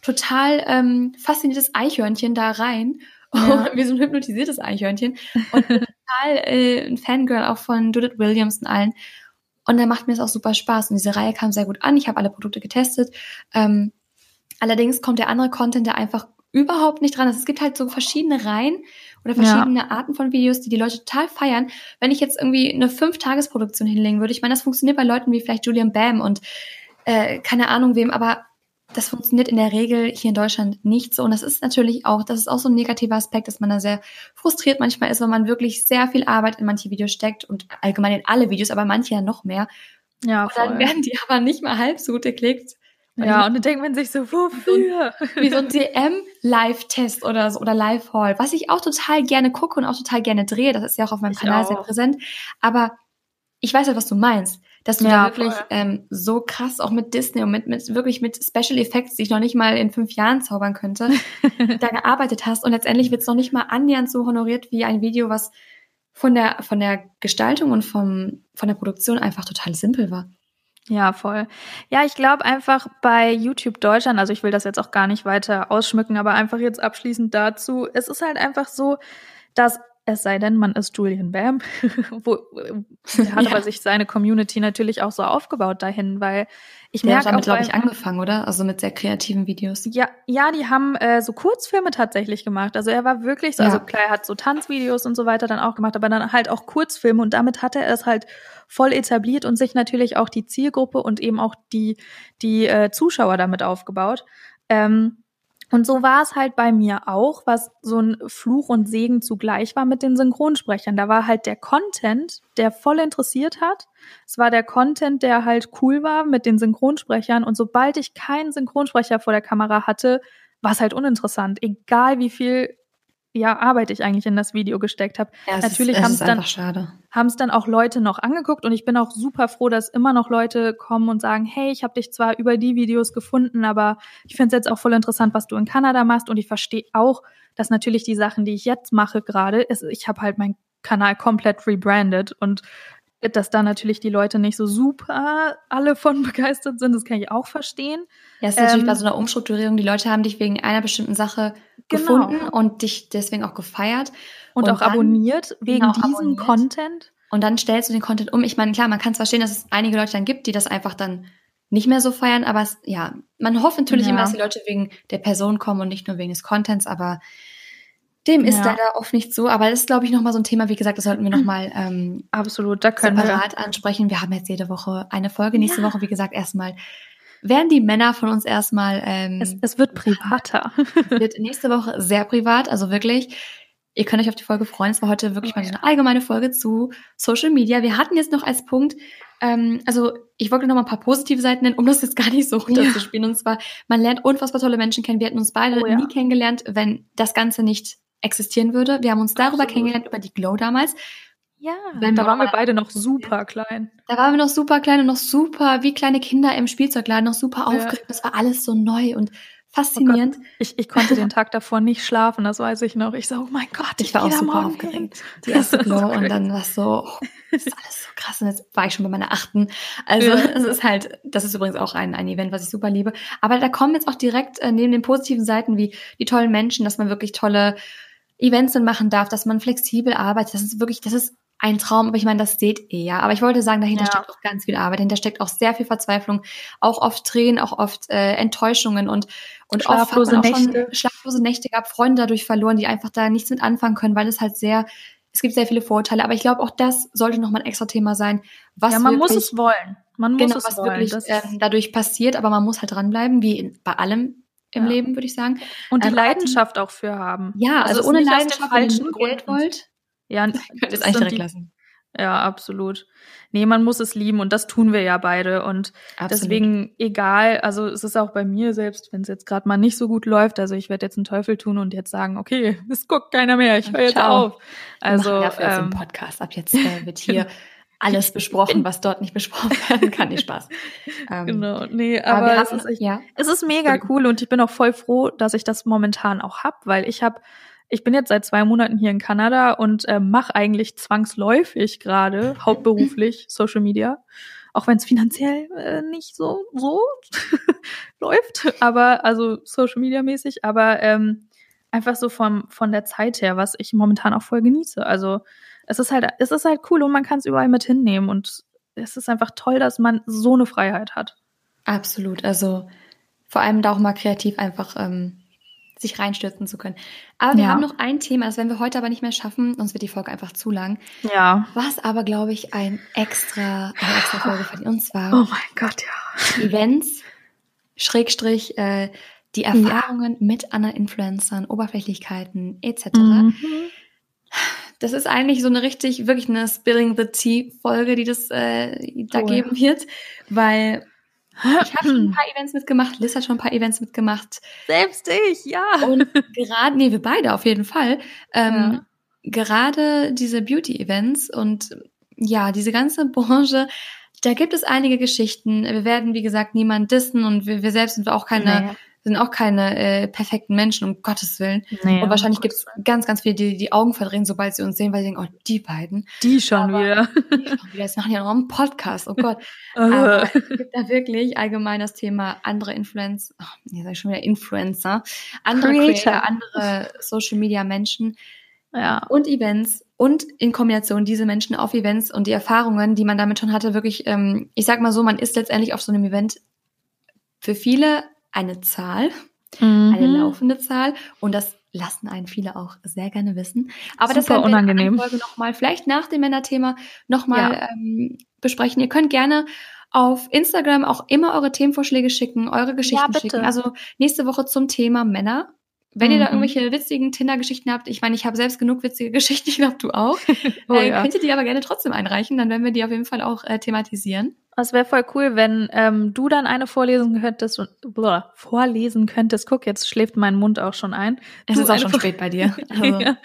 total ähm, fasziniertes Eichhörnchen da rein. Ja. wie so ein hypnotisiertes Eichhörnchen. Und total äh, ein Fangirl auch von Judith Williams und allen. Und dann macht mir das auch super Spaß. Und diese Reihe kam sehr gut an. Ich habe alle Produkte getestet. Ähm, allerdings kommt der andere Content da einfach überhaupt nicht dran. Also es gibt halt so verschiedene Reihen oder verschiedene ja. Arten von Videos, die die Leute total feiern. Wenn ich jetzt irgendwie eine Fünf-Tages-Produktion hinlegen würde, ich meine, das funktioniert bei Leuten wie vielleicht Julian Bam und äh, keine Ahnung wem, aber das funktioniert in der Regel hier in Deutschland nicht so. Und das ist natürlich auch, das ist auch so ein negativer Aspekt, dass man da sehr frustriert manchmal ist, weil man wirklich sehr viel Arbeit in manche Videos steckt und allgemein in alle Videos, aber manche ja noch mehr. Ja, und dann werden die aber nicht mal halb so gut geklickt. Ja, und dann denkt man sich so, wofür? Wie so ein DM-Live-Test oder so, oder Live-Haul, was ich auch total gerne gucke und auch total gerne drehe. Das ist ja auch auf meinem Ich Kanal auch. sehr präsent. Aber ich weiß ja, was du meinst. Dass du Ja, da wirklich voll. ähm, so krass auch mit Disney und mit, mit wirklich mit Special Effects, die ich noch nicht mal in fünf Jahren zaubern könnte, da gearbeitet hast. Und letztendlich wird es noch nicht mal annähernd so honoriert wie ein Video, was von der, von der Gestaltung und vom, von der Produktion einfach total simpel war. Ja, voll. Ja, ich glaube einfach bei YouTube Deutschland, also ich will das jetzt auch gar nicht weiter ausschmücken, aber einfach jetzt abschließend dazu, es ist halt einfach so, dass es sei denn, man ist Julian Bam, wo der hat Ja. aber sich seine Community natürlich auch so aufgebaut dahin, weil ich merke damit, glaube ich, angefangen, oder? Also mit sehr kreativen Videos. Ja, ja, die haben äh, so Kurzfilme tatsächlich gemacht. Also er war wirklich so, Ja. also klar, er hat so Tanzvideos und so weiter dann auch gemacht, aber dann halt auch Kurzfilme und damit hat er es halt voll etabliert und sich natürlich auch die Zielgruppe und eben auch die, die äh, Zuschauer damit aufgebaut. Ähm, und so war es halt bei mir auch, was so ein Fluch und Segen zugleich war mit den Synchronsprechern. Da war halt der Content, der voll interessiert hat. Es war der Content, der halt cool war mit den Synchronsprechern. Und sobald ich keinen Synchronsprecher vor der Kamera hatte, war es halt uninteressant. Egal wie viel ja, Arbeit ich eigentlich in das Video gesteckt habe. Ja, Natürlich ist, es haben's dann-. Haben es dann auch Leute noch angeguckt und ich bin auch super froh, dass immer noch Leute kommen und sagen, hey, ich habe dich zwar über die Videos gefunden, aber ich finde es jetzt auch voll interessant, was du in Kanada machst und ich verstehe auch, dass natürlich die Sachen, die ich jetzt mache gerade, ich habe halt meinen Kanal komplett rebranded und dass da natürlich die Leute nicht so super alle von begeistert sind, das kann ich auch verstehen. Ja, es ist natürlich Ähm, bei so einer Umstrukturierung, die Leute haben dich wegen einer bestimmten Sache Genau. gefunden und dich deswegen auch gefeiert. Und, Und auch dann- abonniert wegen genau, diesem abonniert. Content. Und dann stellst du den Content um. Ich meine, klar, man kann es verstehen, dass es einige Leute dann gibt, die das einfach dann nicht mehr so feiern, aber es, ja, man hofft natürlich Ja. immer, dass die Leute wegen der Person kommen und nicht nur wegen des Contents, aber dem ist Ja. leider oft nicht so. Aber das ist, glaube ich, nochmal so ein Thema, wie gesagt, das sollten wir nochmal ähm, Absolut, da können wir. separat ansprechen. Wir haben jetzt jede Woche eine Folge. Nächste Ja. Woche, wie gesagt, erstmal werden die Männer von uns erstmal ähm, Es, es wird privater. wird nächste Woche sehr privat, also wirklich. Ihr könnt euch auf die Folge freuen. Es war heute wirklich Oh mal so eine allgemeine Folge zu Social Media. Wir hatten jetzt noch als Punkt, ähm, also ich wollte noch mal ein paar positive Seiten nennen, um das jetzt gar nicht so runterzuspielen. Und zwar, man lernt unfassbar tolle Menschen kennen. Wir hätten uns beide Oh ja. nie kennengelernt, wenn das Ganze nicht existieren würde. Wir haben uns darüber Absolut. kennengelernt, über die Glow damals. Ja, Wenn da wir waren wir beide noch super klein. Da waren wir noch super klein und noch super wie kleine Kinder im Spielzeugladen, noch super Ja. aufgeregt. Das war alles so neu und faszinierend. Ich, ich konnte den Tag davor nicht schlafen, das weiß ich noch. Ich so, oh mein Gott, Ich war auch super morgen aufgeregt. Die erste Glow so und dann war es so, oh, das ist alles so krass. Und jetzt war ich schon bei meiner achten. Also Ja. es ist halt, das ist übrigens auch ein, ein Event, was ich super liebe. Aber da kommen jetzt auch direkt äh, neben den positiven Seiten wie die tollen Menschen, dass man wirklich tolle Events dann machen darf, dass man flexibel arbeitet. Das ist wirklich, das ist ein Traum, aber ich meine, das seht ihr ja. Aber ich wollte sagen, dahinter Ja. steckt auch ganz viel Arbeit, dahinter steckt auch sehr viel Verzweiflung, auch oft Tränen, auch oft äh, Enttäuschungen und und Schlaflose oft hat man auch Nächte. schon schlaflose Nächte gehabt, Freunde dadurch verloren, die einfach da nichts mit anfangen können, weil es halt sehr, es gibt sehr viele Vorurteile. Aber ich glaube, auch das sollte nochmal ein extra Thema sein, was Ja, man muss wirklich, es wollen. Man muss genau, es was wollen. wirklich ähm, dadurch passiert, aber man muss halt dranbleiben, wie in, bei allem im Ja. Leben, würde ich sagen. und die ähm, Leidenschaft auch für haben. Ja, also, es ohne Leidenschaft, wenn ihr nur Geld wollt, Ja, könnt ihr es eigentlich direkt lassen. Ja, absolut. Nee, man muss es lieben und das tun wir ja beide. Und Absolut. deswegen, egal, also es ist auch bei mir selbst, wenn es jetzt gerade mal nicht so gut läuft, also ich werde jetzt einen Teufel tun und jetzt sagen, okay, es guckt keiner mehr, ich höre jetzt auf. Also, Wir dafür jetzt ähm, einen Podcast. Ab jetzt äh, wird hier alles besprochen, was dort nicht besprochen werden kann. Nicht Spaß. Ähm, genau, nee, Aber, aber, es ist echt ja. Es ist mega cool und ich bin auch voll froh, dass ich das momentan auch hab, weil ich habe, ich bin jetzt seit zwei Monaten hier in Kanada und äh, mache eigentlich zwangsläufig gerade hauptberuflich Social Media, auch wenn es finanziell äh, nicht so so läuft, aber also Social Media mäßig, aber ähm, einfach so vom von der Zeit her, was ich momentan auch voll genieße. Also es ist halt, es ist halt cool und man kann es überall mit hinnehmen und es ist einfach toll, dass man so eine Freiheit hat. Absolut. Also vor allem da auch mal kreativ einfach ähm, sich reinstürzen zu können. Aber wir Ja. haben noch ein Thema, das werden wir heute aber nicht mehr schaffen, sonst wird die Folge einfach zu lang. Ja. Was aber, glaube ich, ein extra, eine extra Folge verdient. Und zwar Oh mein Gott, ja. Events, Schrägstrich äh, die Erfahrungen ja. mit anderen Influencern, Oberflächlichkeiten etc. Mhm. Das ist eigentlich so eine richtig, wirklich eine Spilling the Tea Folge, die das äh, da oh, geben ja. wird, weil ich habe schon ein paar Events mitgemacht, Liz hat schon ein paar Events mitgemacht. Selbst ich, ja. Und gerade, nee, wir beide auf jeden Fall. Ähm, ja. Gerade diese Beauty-Events und ja, diese ganze Branche, da gibt es einige Geschichten. Wir werden, wie gesagt, niemand dissen und wir, wir selbst sind auch keine, naja. Sind auch keine äh, perfekten Menschen, um Gottes Willen. Naja, und wahrscheinlich gibt es ganz, ganz viele, die die Augen verdrehen, sobald sie uns sehen, weil sie denken, oh, die beiden. Die schon Aber, wieder. Die schon wieder. Jetzt machen ja noch einen Podcast, oh Gott. Aber es gibt da wirklich allgemein das Thema andere Influencer, oh, nee, sag ich schon wieder Influencer, andere Creator, Creator andere Social Media Menschen ja. und Events und in Kombination diese Menschen auf Events und die Erfahrungen, die man damit schon hatte, wirklich, ähm, ich sag mal so, man ist letztendlich auf so einem Event für viele eine Zahl, mhm. eine laufende Zahl und das lassen einen viele auch sehr gerne wissen. Aber Super das werden wir unangenehm. in der Folge nochmal, vielleicht nach dem Männerthema nochmal ja. ähm, besprechen. Ihr könnt gerne auf Instagram auch immer eure Themenvorschläge schicken, eure Geschichten ja, schicken. Also nächste Woche zum Thema Männer. Wenn mhm. ihr da mhm. irgendwelche witzigen Tinder-Geschichten habt, ich meine, ich habe selbst genug witzige Geschichten, ich glaube, du auch, oh, äh, ja. könnt ihr die aber gerne trotzdem einreichen, dann werden wir die auf jeden Fall auch äh, thematisieren. Es wäre voll cool, wenn ähm, du dann eine vorlesen könntest und blah, vorlesen könntest. Guck, jetzt schläft mein Mund auch schon ein. Es du ist auch schon spät bei dir. Also. ja.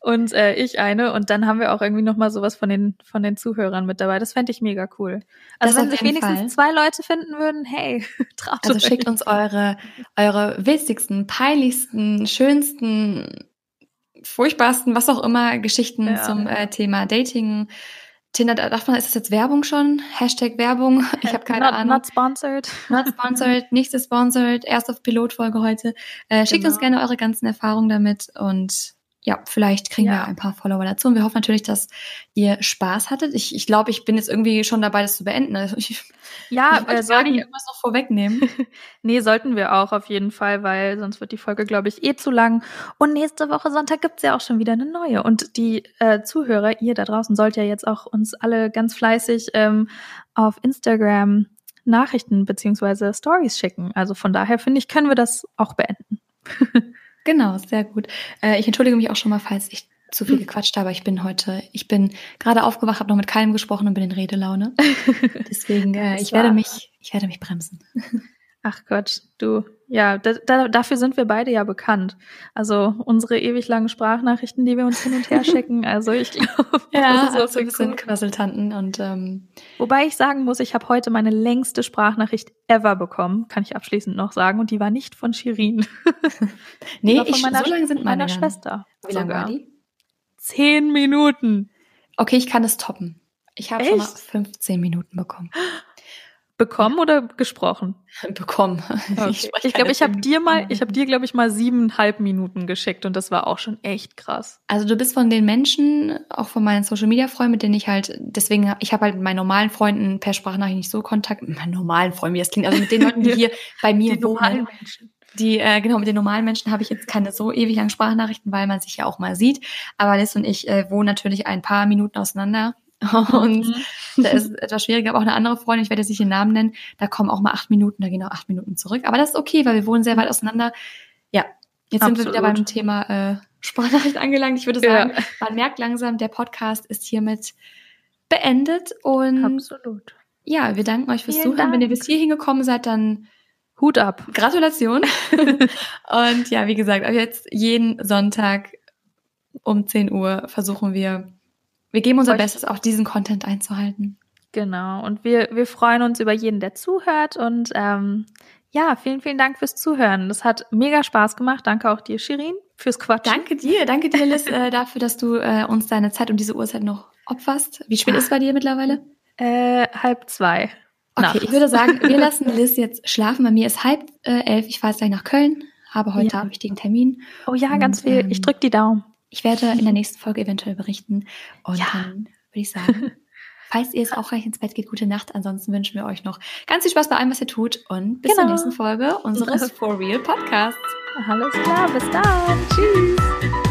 Und äh, ich eine und dann haben wir auch irgendwie noch mal sowas von den von den Zuhörern mit dabei. Das fände ich mega cool. Also das wenn sich wenigstens Fall. zwei Leute finden würden, hey, traut Also euch. schickt uns eure eure witzigsten, peinlichsten, schönsten, furchtbarsten, was auch immer Geschichten ja. zum äh, Thema Dating Tinder, darf man, ist das jetzt Werbung schon? Hashtag Werbung? Ich habe keine not, Ahnung. Not sponsored. Not sponsored, nichts sponsored. Erst auf Pilotfolge heute. Äh, schickt genau. uns gerne eure ganzen Erfahrungen damit und ja, vielleicht kriegen ja. wir ein paar Follower dazu. Und wir hoffen natürlich, dass ihr Spaß hattet. Ich, ich glaube, ich bin jetzt irgendwie schon dabei, das zu beenden. Also ich, ja, ich äh, sollten irgendwas noch vorwegnehmen. nee, sollten wir auch auf jeden Fall, weil sonst wird die Folge, glaube ich, eh zu lang. Und nächste Woche Sonntag gibt's ja auch schon wieder eine neue. Und die äh, Zuhörer, ihr da draußen, sollt ja jetzt auch uns alle ganz fleißig ähm, auf Instagram Nachrichten beziehungsweise Stories schicken. Also von daher finde ich, können wir das auch beenden. Genau, sehr gut. Äh, ich entschuldige mich auch schon mal, falls ich zu viel gequatscht habe. Ich bin heute, ich bin gerade aufgewacht, habe noch mit keinem gesprochen und bin in Redelaune. Deswegen, äh, ich werde mich, ich werde mich bremsen. Ach Gott, du. Ja, da, da, dafür sind wir beide ja bekannt. Also unsere ewig langen Sprachnachrichten, die wir uns hin und her schicken. Also ich glaube, ja, das ist so ein bisschen Quasseltanten und ähm, wobei ich sagen muss, ich habe heute meine längste Sprachnachricht ever bekommen, kann ich abschließend noch sagen, und die war nicht von Shirin. nee, ich, meiner, so lange sind meine meiner Schwester. Wie lange war die? Zehn Minuten. Okay, ich kann es toppen. Ich habe schon mal 15 Minuten bekommen. Bekommen oder gesprochen? Bekommen. Okay. Ich, ich glaube, ich habe dir mal, ich habe dir, glaube ich, mal siebeneinhalb Minuten geschickt und das war auch schon echt krass. Also du bist von den Menschen, auch von meinen Social Media Freunden, mit denen ich halt, deswegen, ich habe halt mit meinen normalen Freunden per Sprachnachricht nicht so Kontakt. Mit meinen normalen Freunden, wie das klingt, also mit den Leuten, die hier bei mir die wohnen. Menschen. Die, äh, genau, mit den normalen Menschen habe ich jetzt keine so ewig langen Sprachnachrichten, weil man sich ja auch mal sieht. Aber Liz und ich äh, wohnen natürlich ein paar Minuten auseinander. Und mhm. da ist etwas schwieriger, aber auch eine andere Freundin, ich werde jetzt nicht den Namen nennen, da kommen auch mal acht Minuten, da gehen auch acht Minuten zurück. Aber das ist okay, weil wir wohnen sehr weit auseinander. Ja, jetzt Absolut. sind wir wieder beim Thema äh, Sprachnachricht angelangt. Ich würde sagen, ja. man merkt langsam, der Podcast ist hiermit beendet. Und Absolut. Ja, wir danken euch fürs Vielen Zuhören. Dank. Wenn ihr bis hierhin gekommen seid, dann Hut ab. Gratulation. und ja, wie gesagt, jetzt jeden Sonntag um 10 Uhr versuchen wir wir geben unser Bestes, auch diesen Content einzuhalten. Genau. Und wir, wir freuen uns über jeden, der zuhört. Und ähm, ja, vielen, vielen Dank fürs Zuhören. Das hat mega Spaß gemacht. Danke auch dir, Shirin, fürs Quatschen. Danke dir, danke dir, Liz, äh, dafür, dass du äh, uns deine Zeit um diese Uhrzeit noch opferst. Wie spät ist es bei dir mittlerweile? Äh, halb zwei. Okay, nachts. ich würde sagen, wir lassen Liz jetzt schlafen. Bei mir ist halb äh, elf. Ich fahre jetzt gleich nach Köln, habe heute ja. einen wichtigen Termin. Oh ja, Und, ganz viel. Ich ähm, drück die Daumen. Ich werde in der nächsten Folge eventuell berichten. Und ja. dann würde ich sagen, falls ihr es auch gleich ins Bett geht, gute Nacht. Ansonsten wünschen wir euch noch ganz viel Spaß bei allem, was ihr tut. Und bis genau. zur nächsten Folge unseres For Real Podcasts. Alles klar, bis dann. Tschüss.